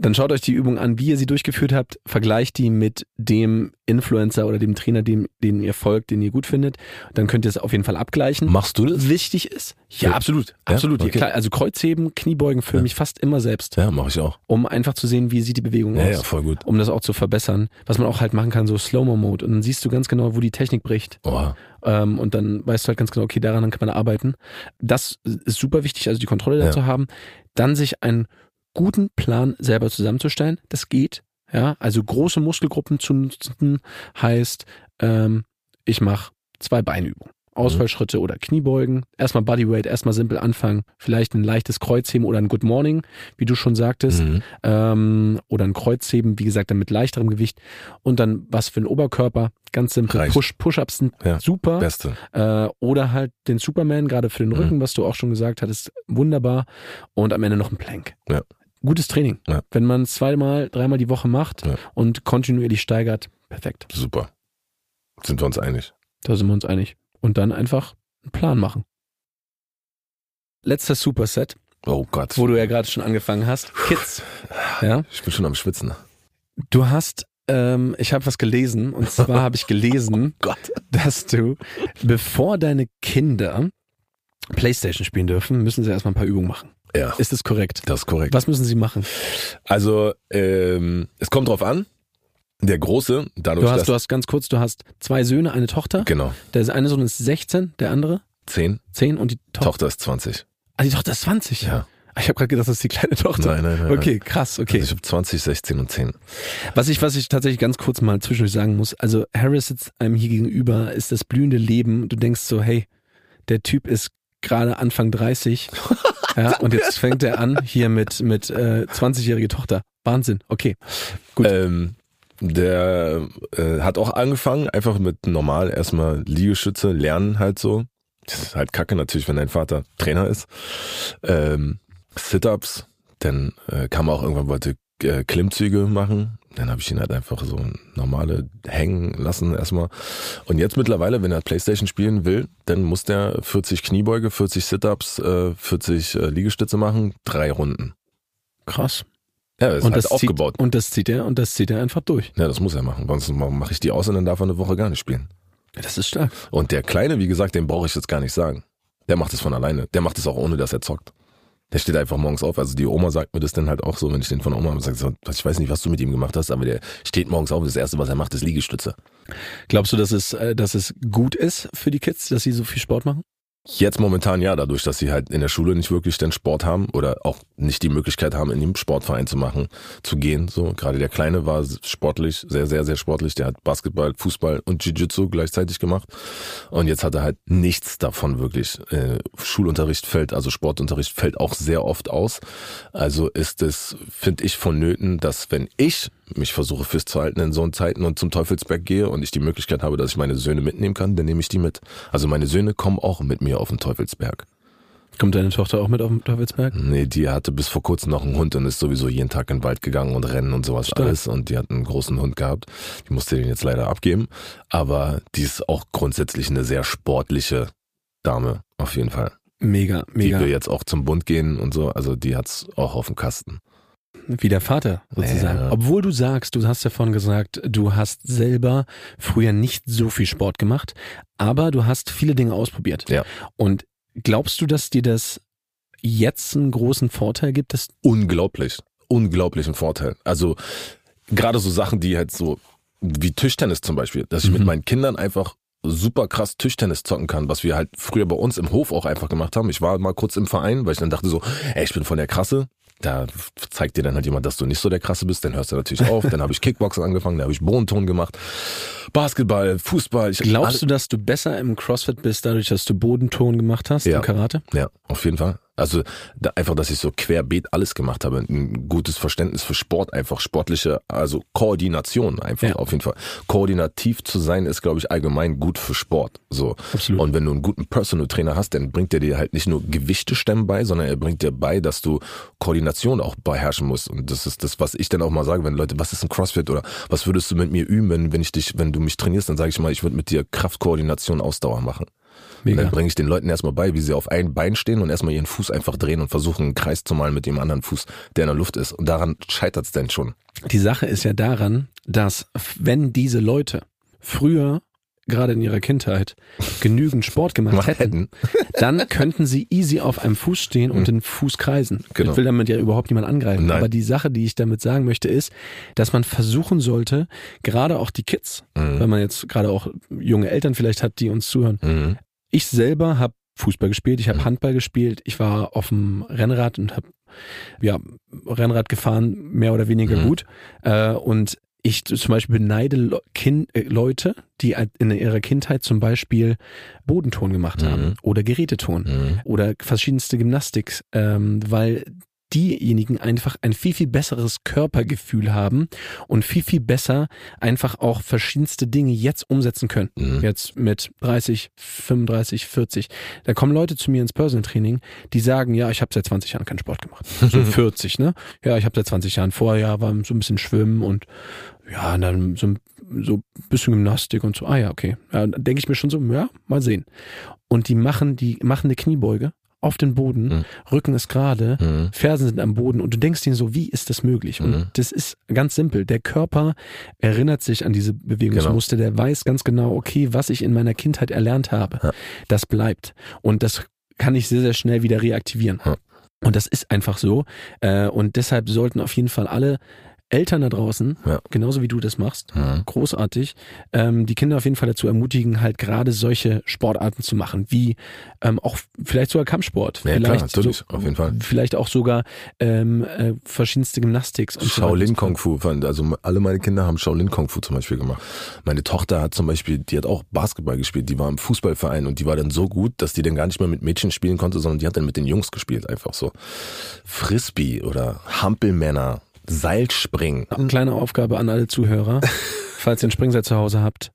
Dann schaut euch die Übung an, wie ihr sie durchgeführt habt, vergleicht die mit dem Influencer oder dem Trainer, dem, den ihr folgt, den ihr gut findet. Dann könnt ihr es auf jeden Fall abgleichen. Machst du das? Wichtig ist, ja, Ja. absolut, Ja? absolut. Ja, Okay. klar, also Kreuzheben, Kniebeugen filme ich fast immer selbst, Ja, mache ich auch. um einfach zu sehen, wie sieht die Bewegung Ja, aus. ja, voll gut. Um das auch zu verbessern. Was man auch halt machen kann, so Slow-Mo-Mode. Und dann siehst du ganz genau, wo die Technik bricht. Oh, Ähm, und dann weißt du halt ganz genau, okay, daran kann man arbeiten. Das ist super wichtig, also die Kontrolle Ja. dazu haben. Dann sich einen guten Plan selber zusammenzustellen. Das geht. Ja, also große Muskelgruppen zu nutzen heißt, ähm, ich mache zwei Beinübungen. Ausfallschritte oder Kniebeugen. Erstmal Bodyweight, erstmal simpel anfangen. Vielleicht ein leichtes Kreuzheben oder ein Good Morning, wie du schon sagtest. Mhm. Ähm, oder ein Kreuzheben, wie gesagt, dann mit leichterem Gewicht. Und dann was für den Oberkörper. Ganz simpel. Reicht. Push, Push-Ups sind Ja. super. Beste. Äh, oder halt den Superman, gerade für den Mhm. Rücken, was du auch schon gesagt hattest. Wunderbar. Und am Ende noch ein Plank. Ja. Gutes Training. Ja. Wenn man es zweimal, dreimal die Woche macht Ja. und kontinuierlich steigert, perfekt. Super. Sind wir uns einig. Da sind wir uns einig. Und dann einfach einen Plan machen. Letzter Superset, Oh Gott. wo du ja gerade schon angefangen hast. Kids. Ja. Ich bin schon am Schwitzen. Du hast, ähm, ich habe was gelesen und zwar habe ich gelesen, Gott. dass du, bevor deine Kinder Playstation spielen dürfen, müssen sie erstmal ein paar Übungen machen. Ja, Ist das korrekt? das ist korrekt. Was müssen sie machen? Also, ähm, es kommt drauf an. Der Große, dadurch, Du hast, dass... du hast ganz kurz, du hast zwei Söhne, eine Tochter. genau, Der eine Sohn ist 16, der andere zehn. 10 und die Tochter. Tochter ist 20. Ah, die Tochter ist 20. Ja. Ich habe gerade gedacht, das ist die kleine Tochter. Nein, nein, nein. Okay, krass, okay. Also ich habe 20, 16 und 10. Was ich, was ich tatsächlich ganz kurz mal zwischendurch sagen muss, also Harris sitzt einem hier gegenüber, ist das blühende Leben. Du denkst so, hey, der Typ ist gerade Anfang 30. ja, und jetzt fängt er an hier mit, mit äh, 20-jährige Tochter. Wahnsinn, okay. Gut. Ähm, der äh, hat auch angefangen, einfach mit normal erstmal Liegestütze lernen halt so. Das ist halt kacke natürlich, wenn dein Vater Trainer ist. Ähm, Sit-Ups, dann äh, kam er auch irgendwann wollte äh, Klimmzüge machen. Dann habe ich ihn halt einfach so normale hängen lassen erstmal. Und jetzt mittlerweile, wenn er Playstation spielen will, dann muss der 40 Kniebeuge, 40 Sit-Ups, äh, 40 äh, Liegestütze machen, drei Runden. Krass. Ja, ist und, halt das aufgebaut. Zieht, und das zieht er und das zieht er einfach durch. Ja, das muss er machen. Sonst mache ich die aus und dann darf er eine Woche gar nicht spielen. Das ist stark. Und der Kleine, wie gesagt, den brauche ich jetzt gar nicht sagen. Der macht es von alleine. Der macht es auch ohne, dass er zockt. Der steht einfach morgens auf. Also die Oma sagt mir das dann halt auch so, wenn ich den von Oma sage, so, ich weiß nicht, was du mit ihm gemacht hast, aber der steht morgens auf. Das erste, was er macht, ist Liegestütze. Glaubst du, dass es, äh, dass es gut ist für die Kids, dass sie so viel Sport machen? Jetzt momentan ja, dadurch, dass sie halt in der Schule nicht wirklich den Sport haben oder auch nicht die Möglichkeit haben, in dem Sportverein zu machen, zu gehen. So, gerade der Kleine war sportlich, sehr, sehr, sehr sportlich. Der hat Basketball, Fußball und Jiu-Jitsu gleichzeitig gemacht. Und jetzt hat er halt nichts davon wirklich. Äh, Schulunterricht fällt, also Sportunterricht fällt auch sehr oft aus. Also ist es, finde ich, vonnöten, dass wenn ich mich versuche festzuhalten in so Zeiten und zum Teufelsberg gehe und ich die Möglichkeit habe, dass ich meine Söhne mitnehmen kann, dann nehme ich die mit. Also meine Söhne kommen auch mit mir auf den Teufelsberg. Kommt deine Tochter auch mit auf den Teufelsberg? Nee, die hatte bis vor kurzem noch einen Hund und ist sowieso jeden Tag in den Wald gegangen und rennen und sowas Stark. alles. Und die hat einen großen Hund gehabt. Die musste den jetzt leider abgeben. Aber die ist auch grundsätzlich eine sehr sportliche Dame, auf jeden Fall. Mega, mega. Die will jetzt auch zum Bund gehen und so. Also die hat's auch auf dem Kasten. Wie der Vater sozusagen. Ja. Obwohl du sagst, du hast ja vorhin gesagt, du hast selber früher nicht so viel Sport gemacht, aber du hast viele Dinge ausprobiert. Ja. Und glaubst du, dass dir das jetzt einen großen Vorteil gibt? Dass Unglaublich. Unglaublichen Vorteil. Also gerade so Sachen, die halt so wie Tischtennis zum Beispiel, dass ich Mhm. mit meinen Kindern einfach super krass Tischtennis zocken kann, was wir halt früher bei uns im Hof auch einfach gemacht haben. Ich war mal kurz im Verein, weil ich dann dachte so, ey, ich bin von der Krasse. Da zeigt dir dann halt jemand, dass du nicht so der Krasse bist, dann hörst du natürlich auf. Dann habe ich Kickboxen angefangen, dann habe ich Bodenton gemacht, Basketball, Fußball. Ich glaubst du, dass du besser im CrossFit bist, dadurch, dass du Bodenton gemacht hast Ja. im Karate? Ja, auf jeden Fall. Also da einfach, dass ich so querbeet alles gemacht habe. Ein gutes Verständnis für Sport, einfach sportliche, also Koordination einfach Ja. auf jeden Fall. Koordinativ zu sein ist, glaube ich, allgemein gut für Sport. So. Absolut. Und wenn du einen guten Personal Trainer hast, dann bringt er dir halt nicht nur Gewichte stemmen bei, sondern er bringt dir bei, dass du Koordination auch beherrschen musst. Und das ist das, was ich dann auch mal sage, wenn Leute, was ist ein CrossFit oder was würdest du mit mir üben, wenn, wenn ich dich, wenn du mich trainierst, dann sage ich mal, ich würde mit dir Kraftkoordination, Ausdauer machen. Und Mega. dann bringe ich den Leuten erstmal bei, wie sie auf ein Bein stehen und erstmal ihren Fuß einfach drehen und versuchen, einen Kreis zu malen mit dem anderen Fuß, der in der Luft ist. Und daran scheitert es denn schon. Die Sache ist ja daran, dass wenn diese Leute früher gerade in ihrer Kindheit genügend Sport gemacht Gemacht hätten, dann könnten sie easy auf einem Fuß stehen und den Fuß kreisen. Genau. Ich will damit ja überhaupt niemand angreifen. Nein. Aber die Sache, die ich damit sagen möchte, ist, dass man versuchen sollte, gerade auch die Kids, Mhm. wenn man jetzt gerade auch junge Eltern vielleicht hat, die uns zuhören. Mhm. Ich selber habe Fußball gespielt, ich habe Mhm. Handball gespielt, ich war auf dem Rennrad und habe ja Rennrad gefahren, mehr oder weniger Mhm. gut. Äh, und ich zum Beispiel beneide kind, äh, Leute, die in ihrer Kindheit zum Beispiel Bodenton gemacht haben mhm. oder Geräteton mhm. oder verschiedenste Gymnastik, ähm, weil diejenigen einfach ein viel, viel besseres Körpergefühl haben und viel, viel besser einfach auch verschiedenste Dinge jetzt umsetzen können. Mhm. Jetzt mit 30, 35, 40. Da kommen Leute zu mir ins Personal Training, die sagen, ja, ich habe seit 20 Jahren keinen Sport gemacht. So 40, ne? Ja, ich habe seit 20 Jahren vorher war so ein bisschen Schwimmen und ja, und dann so, so ein bisschen Gymnastik und so. Ah ja, okay. Ja, denke ich mir schon so, ja, mal sehen. Und die machen, die machen eine Kniebeuge auf den Boden, mhm. Rücken ist gerade, mhm. Fersen sind am Boden und du denkst dir so, wie ist das möglich? Und mhm. das ist ganz simpel. Der Körper erinnert sich an diese Bewegungsmuster, genau. der weiß ganz genau, okay, was ich in meiner Kindheit erlernt habe, ja. das bleibt. Und das kann ich sehr, sehr schnell wieder reaktivieren. Ja. Und das ist einfach so. Äh, und deshalb sollten auf jeden Fall alle Eltern da draußen, ja. genauso wie du das machst, mhm. großartig, ähm, die Kinder auf jeden Fall dazu ermutigen, halt gerade solche Sportarten zu machen, wie ähm, auch vielleicht sogar Kampfsport, ja, vielleicht klar, so, auf jeden Fall, vielleicht auch sogar ähm, äh, verschiedenste Gymnastiks und Shaolin so Kung Fu, also alle meine Kinder haben Shaolin Kung Fu zum Beispiel gemacht. Meine Tochter hat zum Beispiel, die hat auch Basketball gespielt, die war im Fußballverein und die war dann so gut, dass die dann gar nicht mehr mit Mädchen spielen konnte, sondern die hat dann mit den Jungs gespielt, einfach so. Frisbee oder Hampelmänner Seilspringen. Eine kleine Aufgabe an alle Zuhörer, falls ihr ein Springseil zu Hause habt.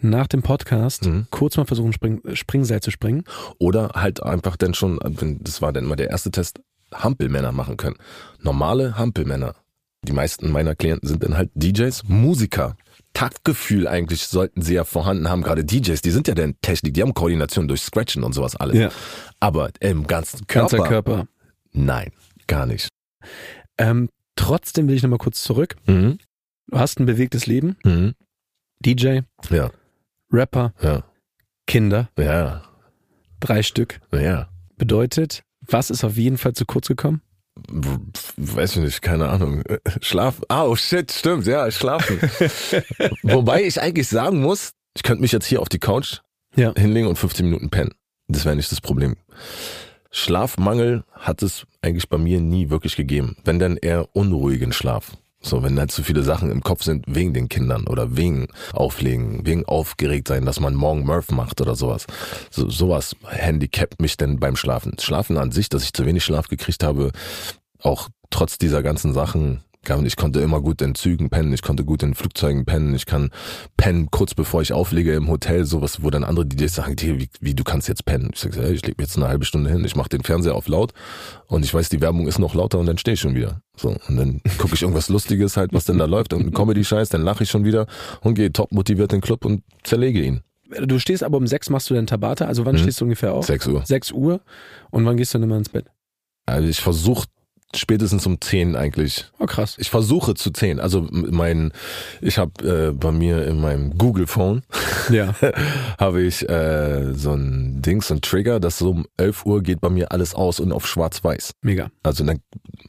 Nach dem Podcast mhm. kurz mal versuchen, Spring, Springseil zu springen. Oder halt einfach dann schon, das war dann immer der erste Test, Hampelmänner machen können. Normale Hampelmänner. Die meisten meiner Klienten sind dann halt DJs, Musiker. Taktgefühl eigentlich sollten sie ja vorhanden haben, gerade DJs, die sind ja dann Technik, die haben Koordination durch Scratchen und sowas alles. Ja. Aber im ganzen Körper. Ganzer Körper. Nein, gar nicht. Ähm, Trotzdem will ich nochmal kurz zurück. Mhm. Du hast ein bewegtes Leben. Mhm. DJ. Ja. Rapper. Ja. Kinder. Ja. Drei Stück. Ja. Bedeutet, was ist auf jeden Fall zu kurz gekommen? Weiß ich nicht, keine Ahnung. Schlaf. Ah, oh shit, stimmt, ja, schlafen. Wobei ich eigentlich sagen muss, ich könnte mich jetzt hier auf die Couch ja. hinlegen und 15 Minuten pennen. Das wäre nicht das Problem. Schlafmangel hat es eigentlich bei mir nie wirklich gegeben. Wenn dann eher unruhigen Schlaf. So, wenn halt zu viele Sachen im Kopf sind wegen den Kindern oder wegen Auflegen, wegen aufgeregt sein, dass man morgen Murph macht oder sowas. So, sowas handicapt mich denn beim Schlafen. Schlafen an sich, dass ich zu wenig Schlaf gekriegt habe, auch trotz dieser ganzen Sachen, ich konnte immer gut in Zügen pennen, ich konnte gut in Flugzeugen pennen, ich kann pennen kurz bevor ich auflege im Hotel, sowas, wo dann andere DJs sagen, wie, wie du kannst jetzt pennen. Ich sage, hey, ich lege mir jetzt eine halbe Stunde hin, ich mache den Fernseher auf laut und ich weiß, die Werbung ist noch lauter und dann stehe ich schon wieder. So, und dann gucke ich irgendwas Lustiges halt, was denn da läuft, irgendein Comedy-Scheiß, dann lache ich schon wieder und gehe top motiviert in den Club und zerlege ihn. Du stehst aber um sechs machst du dann Tabata, also wann hm. stehst du ungefähr auf? Sechs Uhr. Sechs Uhr und wann gehst du dann immer ins Bett? Also ich versuche spätestens um zehn eigentlich. Oh krass. Ich versuche zu zehn. Also mein, ich habe äh, bei mir in meinem Google Phone ja. habe ich äh, so ein Ding, so ein Trigger, dass so um elf Uhr geht bei mir alles aus und auf schwarz-weiß. Mega. Also dann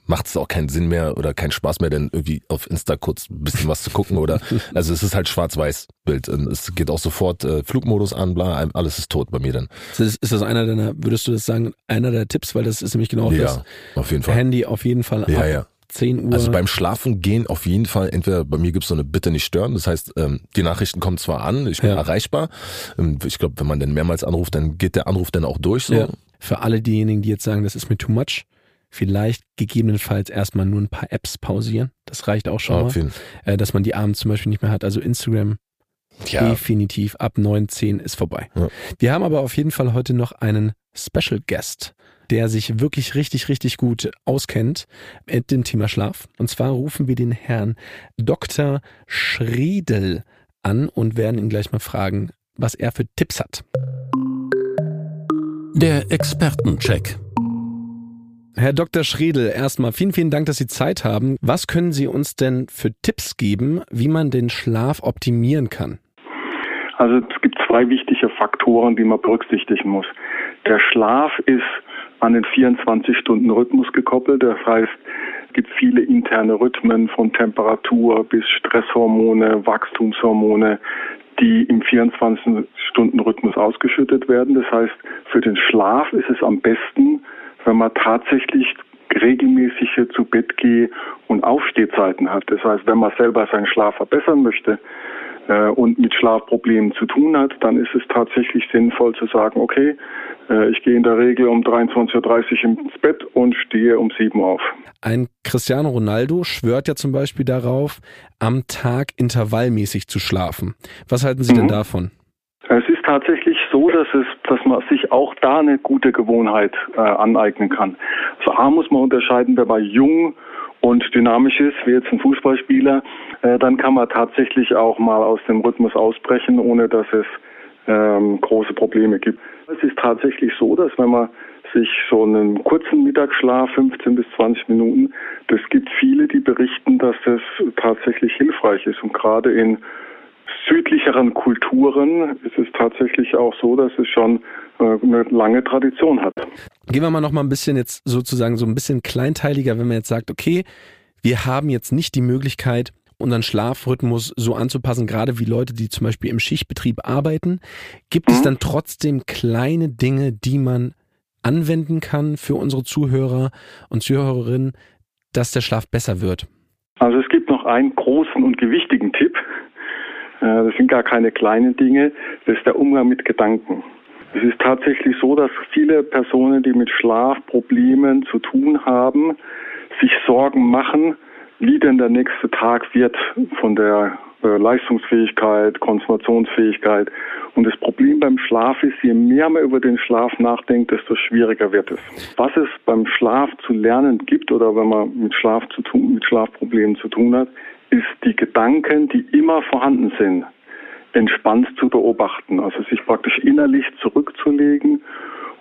macht es auch keinen Sinn mehr oder keinen Spaß mehr, dann irgendwie auf Insta kurz ein bisschen was zu gucken oder also es ist halt schwarz-weiß Bild. Und es geht auch sofort äh, Flugmodus an, bla, alles ist tot bei mir dann. Ist, ist das einer deiner, würdest du das sagen, einer der Tipps, weil das ist nämlich genau ja, das. auf jeden Fall. Handy auf jeden Fall ja, ab ja. 10 Uhr. Also beim Schlafen gehen auf jeden Fall, entweder bei mir gibt's so eine Bitte nicht stören, das heißt, ähm, die Nachrichten kommen zwar an, ich bin ja. erreichbar. Ähm, ich glaube, wenn man dann mehrmals anruft, dann geht der Anruf dann auch durch. So. Ja. Für alle diejenigen, die jetzt sagen, das ist mir too much, vielleicht gegebenenfalls erstmal nur ein paar Apps pausieren. Das reicht auch schon mal. Äh, dass man die abends zum Beispiel nicht mehr hat. Also Instagram ja. definitiv ab 9, 10 ist vorbei. Ja. Wir haben aber auf jeden Fall heute noch einen Special Guest der sich wirklich richtig, richtig gut auskennt mit dem Thema Schlaf. Und zwar rufen wir den Herrn Dr. Schriedel an und werden ihn gleich mal fragen, was er für Tipps hat. Der Expertencheck. Herr Dr. Schriedel, erstmal vielen, vielen Dank, dass Sie Zeit haben. Was können Sie uns denn für Tipps geben, wie man den Schlaf optimieren kann? Also es gibt zwei wichtige Faktoren, die man berücksichtigen muss. Der Schlaf ist an den 24-Stunden-Rhythmus gekoppelt. Das heißt, es gibt viele interne Rhythmen von Temperatur bis Stresshormone, Wachstumshormone, die im 24-Stunden-Rhythmus ausgeschüttet werden. Das heißt, für den Schlaf ist es am besten, wenn man tatsächlich regelmäßig zu Bett geht und Aufstehzeiten hat. Das heißt, wenn man selber seinen Schlaf verbessern möchte, äh, und mit Schlafproblemen zu tun hat, dann ist es tatsächlich sinnvoll zu sagen, okay, äh, ich gehe in der Regel um 23.30 Uhr ins Bett und stehe um 7 Uhr auf. Ein Cristiano Ronaldo schwört ja zum Beispiel darauf, am Tag intervallmäßig zu schlafen. Was halten Sie mhm. denn davon? Es ist tatsächlich so, dass es, dass man sich auch da eine gute Gewohnheit äh, aneignen kann. Also A muss man unterscheiden, wer war jung und dynamisch ist, wie jetzt ein Fußballspieler, äh, dann kann man tatsächlich auch mal aus dem Rhythmus ausbrechen, ohne dass es ähm, große Probleme gibt. Es ist tatsächlich so, dass wenn man sich so einen kurzen Mittagsschlaf, 15 bis 20 Minuten, das gibt viele, die berichten, dass das tatsächlich hilfreich ist. Und gerade in südlicheren Kulturen ist es tatsächlich auch so, dass es schon äh, eine lange Tradition hat. Gehen wir mal noch mal ein bisschen jetzt sozusagen so ein bisschen kleinteiliger, wenn man jetzt sagt, okay, wir haben jetzt nicht die Möglichkeit, unseren Schlafrhythmus so anzupassen, gerade wie Leute, die zum Beispiel im Schichtbetrieb arbeiten. Gibt mhm. es dann trotzdem kleine Dinge, die man anwenden kann für unsere Zuhörer und Zuhörerinnen, dass der Schlaf besser wird? Also es gibt noch einen großen und gewichtigen Tipp. Äh, das sind gar keine kleinen Dinge. Das ist der Umgang mit Gedanken. Es ist tatsächlich so, dass viele Personen, die mit Schlafproblemen zu tun haben, sich Sorgen machen, wie denn der nächste Tag wird von der äh, Leistungsfähigkeit, Konzentrationsfähigkeit. Und das Problem beim Schlaf ist, je mehr man über den Schlaf nachdenkt, desto schwieriger wird es. Was es beim Schlaf zu lernen gibt oder wenn man mit Schlaf zu tun, mit Schlafproblemen zu tun hat, ist die Gedanken, die immer vorhanden sind, entspannt zu beobachten. Also sich praktisch innerlich zurückzulegen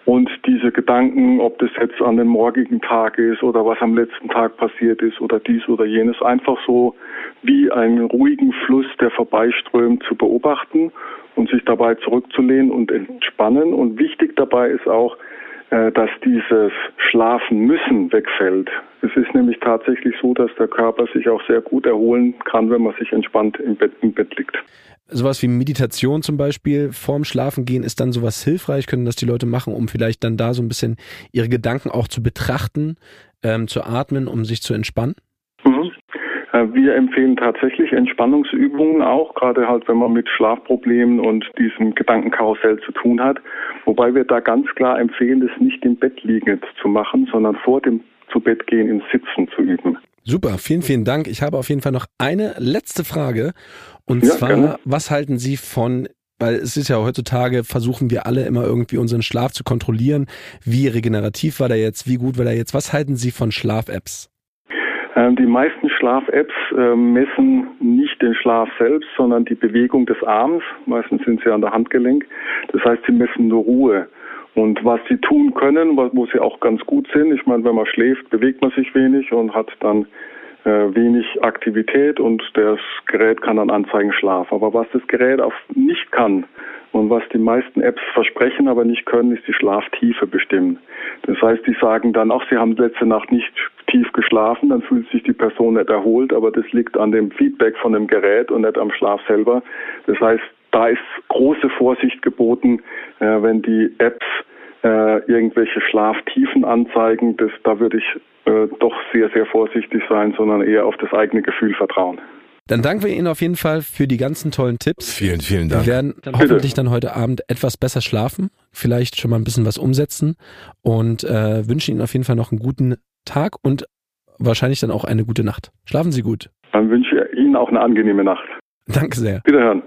und diese Gedanken, ob das jetzt an den morgigen Tag ist oder was am letzten Tag passiert ist oder dies oder jenes, einfach so wie einen ruhigen Fluss, der vorbeiströmt, zu beobachten und sich dabei zurückzulehnen und entspannen. Und wichtig dabei ist auch, dass dieses Schlafen müssen wegfällt. Es ist nämlich tatsächlich so, dass der Körper sich auch sehr gut erholen kann, wenn man sich entspannt im Bett, im Bett liegt sowas wie Meditation zum Beispiel vorm Schlafengehen ist dann sowas hilfreich, können das die Leute machen, um vielleicht dann da so ein bisschen ihre Gedanken auch zu betrachten, ähm, zu atmen, um sich zu entspannen? Äh, wir empfehlen tatsächlich Entspannungsübungen auch, gerade halt, wenn man mit Schlafproblemen und diesem Gedankenkarussell zu tun hat. Wobei wir da ganz klar empfehlen, das nicht im Bett liegend zu machen, sondern vor dem zu Bett gehen im Sitzen zu üben. Super, vielen, vielen Dank. Ich habe auf jeden Fall noch eine letzte Frage. Und ja, zwar, gerne. was halten Sie von weil es ist ja heutzutage, versuchen wir alle immer irgendwie unseren Schlaf zu kontrollieren. Wie regenerativ war der jetzt? Wie gut war der jetzt? Was halten Sie von Schlaf-Apps? Ähm, die meisten Schlaf-Apps äh, messen nicht den Schlaf selbst, sondern die Bewegung des Arms. Meistens sind sie an der Handgelenk. Das heißt, sie messen nur Ruhe. Und was sie tun können, wo sie auch ganz gut sind, ich meine, wenn man schläft, bewegt man sich wenig und hat dann äh, wenig Aktivität und das Gerät kann dann anzeigen Schlaf. Aber was das Gerät auch nicht kann und was die meisten Apps versprechen, aber nicht können, ist die Schlaftiefe bestimmen. Das heißt, die sagen dann, ach, sie haben letzte Nacht nicht tief geschlafen, dann fühlt sich die Person nicht erholt, aber das liegt an dem Feedback von dem Gerät und nicht am Schlaf selber. Das heißt, da ist große Vorsicht geboten, äh, wenn die Apps äh, irgendwelche Schlaftiefen anzeigen. Das, da würde ich äh, doch sehr, sehr vorsichtig sein, sondern eher auf das eigene Gefühl vertrauen. Dann danken wir Ihnen auf jeden Fall für die ganzen tollen Tipps. Vielen, vielen Dank. Wir werden dann hoffentlich dann heute Abend etwas besser schlafen, vielleicht schon mal ein bisschen was umsetzen und äh, wünschen Ihnen auf jeden Fall noch einen guten Tag und wahrscheinlich dann auch eine gute Nacht. Schlafen Sie gut. Dann wünsche ich Ihnen auch eine angenehme Nacht. Danke sehr. Wiederhören.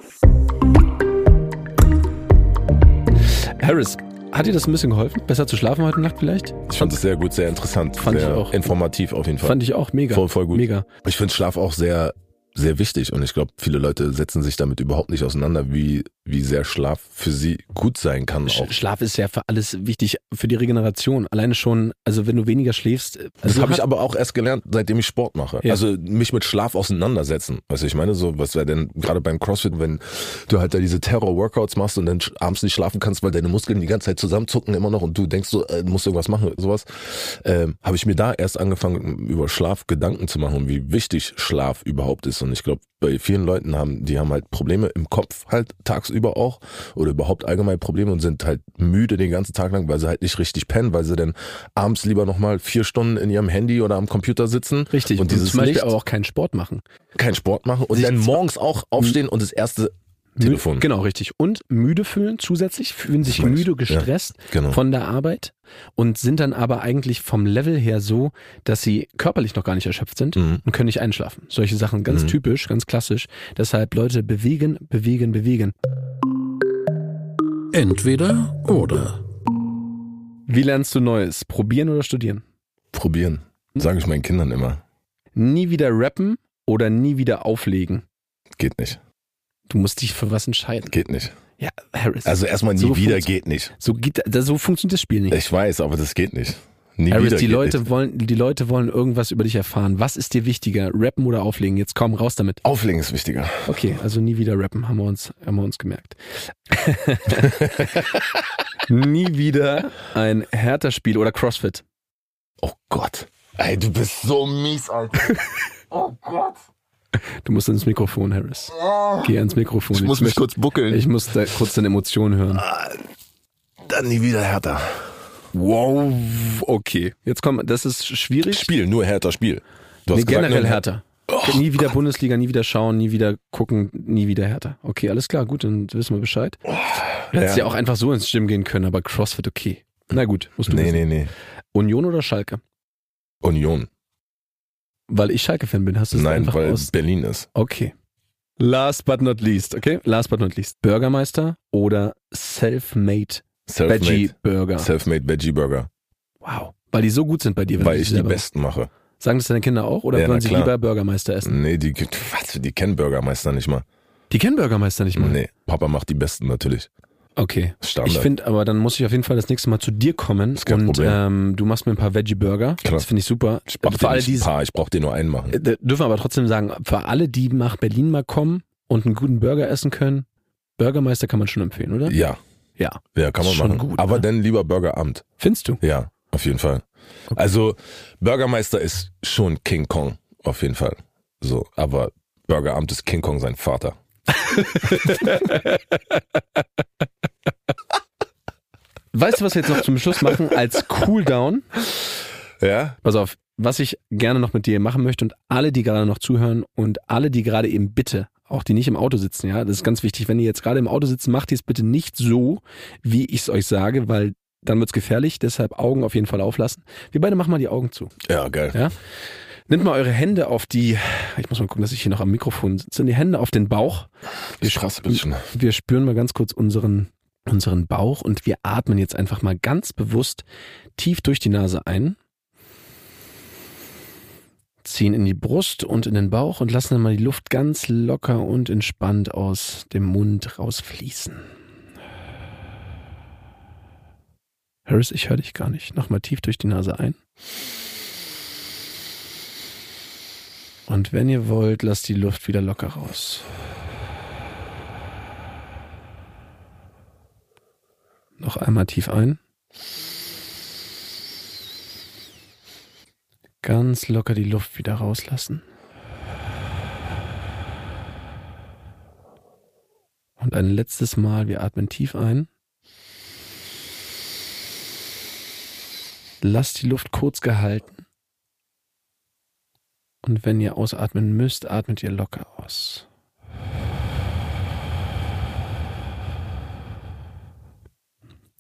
Harris, hat dir das ein bisschen geholfen? Besser zu schlafen heute Nacht vielleicht? Ich fand es sehr gut, sehr interessant. Fand sehr ich auch. Informativ auf jeden Fall. Fand ich auch mega. Voll, voll gut. Mega. Ich finde Schlaf auch sehr sehr wichtig. Und ich glaube, viele Leute setzen sich damit überhaupt nicht auseinander, wie, wie sehr Schlaf für sie gut sein kann. Auch. Schlaf ist ja für alles wichtig, für die Regeneration. Alleine schon, also wenn du weniger schläfst. Also das habe ich aber auch erst gelernt, seitdem ich Sport mache. Ja. Also mich mit Schlaf auseinandersetzen. Weißt du, ich meine, so, was wäre denn gerade beim CrossFit, wenn du halt da diese Terror-Workouts machst und dann abends nicht schlafen kannst, weil deine Muskeln die ganze Zeit zusammenzucken immer noch und du denkst so, äh, musst irgendwas machen, sowas. Ähm, habe ich mir da erst angefangen, über Schlaf Gedanken zu machen und wie wichtig Schlaf überhaupt ist. Und ich glaube, bei vielen Leuten haben, die haben halt Probleme im Kopf halt tagsüber auch oder überhaupt allgemein Probleme und sind halt müde den ganzen Tag lang, weil sie halt nicht richtig pennen, weil sie dann abends lieber nochmal vier Stunden in ihrem Handy oder am Computer sitzen. Richtig. Und dieses zum Beispiel Licht, aber auch keinen Sport machen. keinen Sport machen und Sich dann morgens auch aufstehen und das erste Telefon. Genau, richtig. Und müde fühlen zusätzlich, fühlen sich ich. müde, gestresst Genau. von der Arbeit und sind dann aber eigentlich vom Level her so, dass sie körperlich noch gar nicht erschöpft sind Mhm. und können nicht einschlafen. Solche Sachen ganz Mhm. typisch, ganz klassisch. Deshalb Leute bewegen, bewegen, bewegen. Entweder oder. Wie lernst du Neues? Probieren oder studieren? Probieren. Sage ich meinen Kindern immer. Nie wieder rappen oder nie wieder auflegen? Geht nicht. Du musst dich für was entscheiden. Geht nicht. Ja, Harris. Also erstmal nie So wieder geht nicht. so, geht, so funktioniert das Spiel nicht. Ich weiß, aber das geht nicht. Nie Harris, wieder die Leute nicht. wollen, die Leute wollen irgendwas über dich erfahren. Was ist dir wichtiger? Rappen oder auflegen? Jetzt komm raus damit. Auflegen ist wichtiger. Okay, also nie wieder rappen, haben wir uns, haben wir uns gemerkt. nie wieder ein härter Spiel oder Crossfit. Oh Gott. Ey, du bist so mies, Alter. Oh Gott. Du musst ins Mikrofon, Harris. Geh ans Mikrofon. Ich muss mich kurz buckeln. Ich muss da kurz deine Emotionen hören. Dann nie wieder härter. Wow, okay. Jetzt komm, das ist schwierig. Spiel, nur härter Spiel. Du Nee, hast gesagt, generell nur härter. nie wieder Bundesliga, nie wieder schauen, nie wieder gucken, nie wieder härter. Okay, alles klar, gut, dann wissen wir Bescheid. Du hättest ja. Ja. auch einfach so ins Gym gehen können, aber CrossFit okay. Na gut, musst du Nee, wissen. nee, nee. Union oder Schalke? Union. Weil ich Schalke-Fan bin, hast du es Nein, weil aus... Berlin ist. Okay. Last but not least, okay? Last but not least. Bürgermeister oder Self-Made Selfmade. Veggie-Burger? Selfmade Veggie Burger. wow. Weil die so gut sind bei dir, wenn Weil ich die besten mache. Sagen das deine Kinder auch oder Ja, wollen sie klar. lieber Bürgermeister essen? Nee, die, was, die kennen Bürgermeister nicht mal. Die kennen Bürgermeister nicht mal. Nee, Papa macht die besten natürlich. Okay. Standard. Ich finde aber, dann muss ich auf jeden Fall das nächste Mal zu dir kommen Ist kein und Problem. ähm, du machst mir ein paar Veggie-Burger. Klar. Das finde ich super. ich brauch für dir nicht ein paar, ich brauch dir nur einen machen. äh, dürfen wir aber trotzdem sagen, für alle, die nach Berlin mal kommen und einen guten Burger essen können, Bürgermeister kann man schon empfehlen, oder? Ja, Ja. ja, kann man schon machen. gut, Aber ne? dann lieber Burgeramt. Findest du? Ja, auf jeden Fall. Okay. Also Bürgermeister ist schon King Kong, auf jeden Fall. So, aber Bürgeramt ist King Kong sein Vater. Weißt du, was wir jetzt noch zum Schluss machen als Cooldown? Ja? Pass auf, was ich gerne noch mit dir machen möchte und alle, die gerade noch zuhören und alle, die gerade eben bitte, auch die nicht im Auto sitzen, ja, das ist ganz wichtig. Wenn ihr jetzt gerade im Auto sitzt, macht ihr es bitte nicht so, wie ich es euch sage, weil dann wird's gefährlich. Deshalb Augen auf jeden Fall auflassen. Wir beide machen mal die Augen zu. Ja, geil. Ja? Nehmt mal eure Hände auf die, ich muss mal gucken, dass ich hier noch am Mikrofon sitze, die Hände auf den Bauch. Wir, Krass, bisschen. wir spüren mal ganz kurz unseren, unseren Bauch und wir atmen jetzt einfach mal ganz bewusst tief durch die Nase ein. Ziehen in die Brust und in den Bauch und lassen dann mal die Luft ganz locker und entspannt aus dem Mund rausfließen. Harris, ich höre dich gar nicht. Nochmal tief durch die Nase ein. Und wenn ihr wollt, lasst die Luft wieder locker raus. Noch einmal tief ein. Ganz locker die Luft wieder rauslassen. Und ein letztes Mal, wir atmen tief ein. Lasst die Luft kurz gehalten. Und wenn ihr ausatmen müsst, atmet ihr locker aus.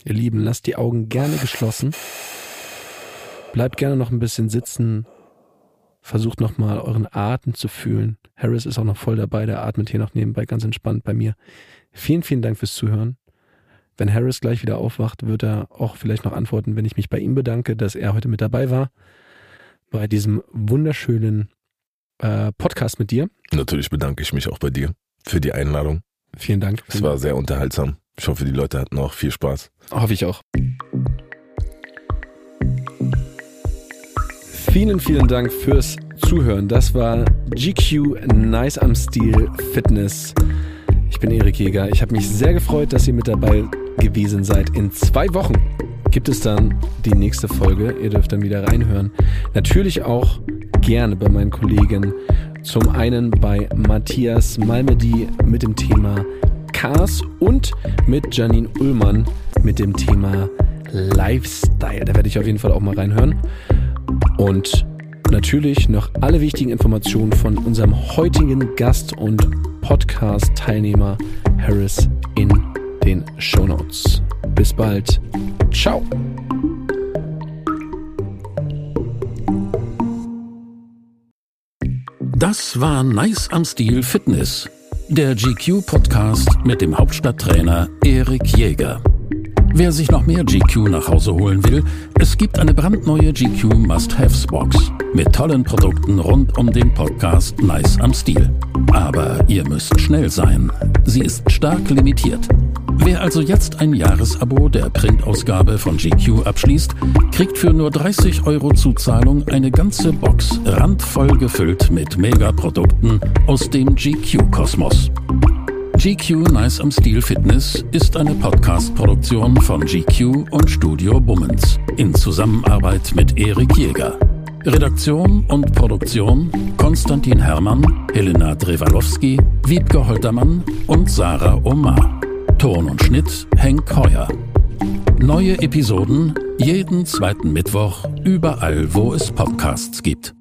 Ihr Lieben, lasst die Augen gerne geschlossen. Bleibt gerne noch ein bisschen sitzen. Versucht nochmal euren Atem zu fühlen. Harris ist auch noch voll dabei, der atmet hier noch nebenbei ganz entspannt bei mir. Vielen, vielen Dank fürs Zuhören. Wenn Harris gleich wieder aufwacht, wird er auch vielleicht noch antworten, wenn ich mich bei ihm bedanke, dass er heute mit dabei war. Bei diesem wunderschönen äh, Podcast mit dir. Natürlich bedanke ich mich auch bei dir für die Einladung. Vielen Dank. Es war sehr unterhaltsam. Ich hoffe, die Leute hatten auch viel Spaß. Hoffe ich auch. Vielen, vielen Dank fürs Zuhören. Das war GQ Nice am Stil Fitness. Ich bin Erik Jäger. Ich habe mich sehr gefreut, dass ihr mit dabei gewesen seid. In zwei Wochen gibt es dann die nächste Folge. Ihr dürft dann wieder reinhören. Natürlich auch gerne bei meinen Kollegen Zum einen bei Matthias Malmedy mit dem Thema Cars und mit Janine Ullmann mit dem Thema Lifestyle. Da werde ich auf jeden Fall auch mal reinhören. Und natürlich noch alle wichtigen Informationen von unserem heutigen Gast und Podcast-Teilnehmer Harris in den Show Notes. Bis bald. Ciao. Das war Nice am Stil Fitness, der GQ-Podcast mit dem Hauptstadttrainer Erik Jäger. Wer sich noch mehr GQ nach Hause holen will, es gibt eine brandneue GQ Must-Haves-Box mit tollen Produkten rund um den Podcast Nice am Stil. Aber ihr müsst schnell sein. Sie ist stark limitiert. Wer also jetzt ein Jahresabo der Printausgabe von GQ abschließt, kriegt für nur 30 Euro Zuzahlung eine ganze Box randvoll gefüllt mit Megaprodukten aus dem GQ-Kosmos. GQ Nice am Stil Fitness ist eine Podcast-Produktion von GQ und Studio Bummens in Zusammenarbeit mit Erik Jäger. Redaktion und Produktion Konstantin Herrmann, Helena Drewalowski, Wiebke Holtermann und Sarah Omar. Ton und Schnitt Henk Heuer. Neue Episoden jeden zweiten Mittwoch überall, wo es Podcasts gibt.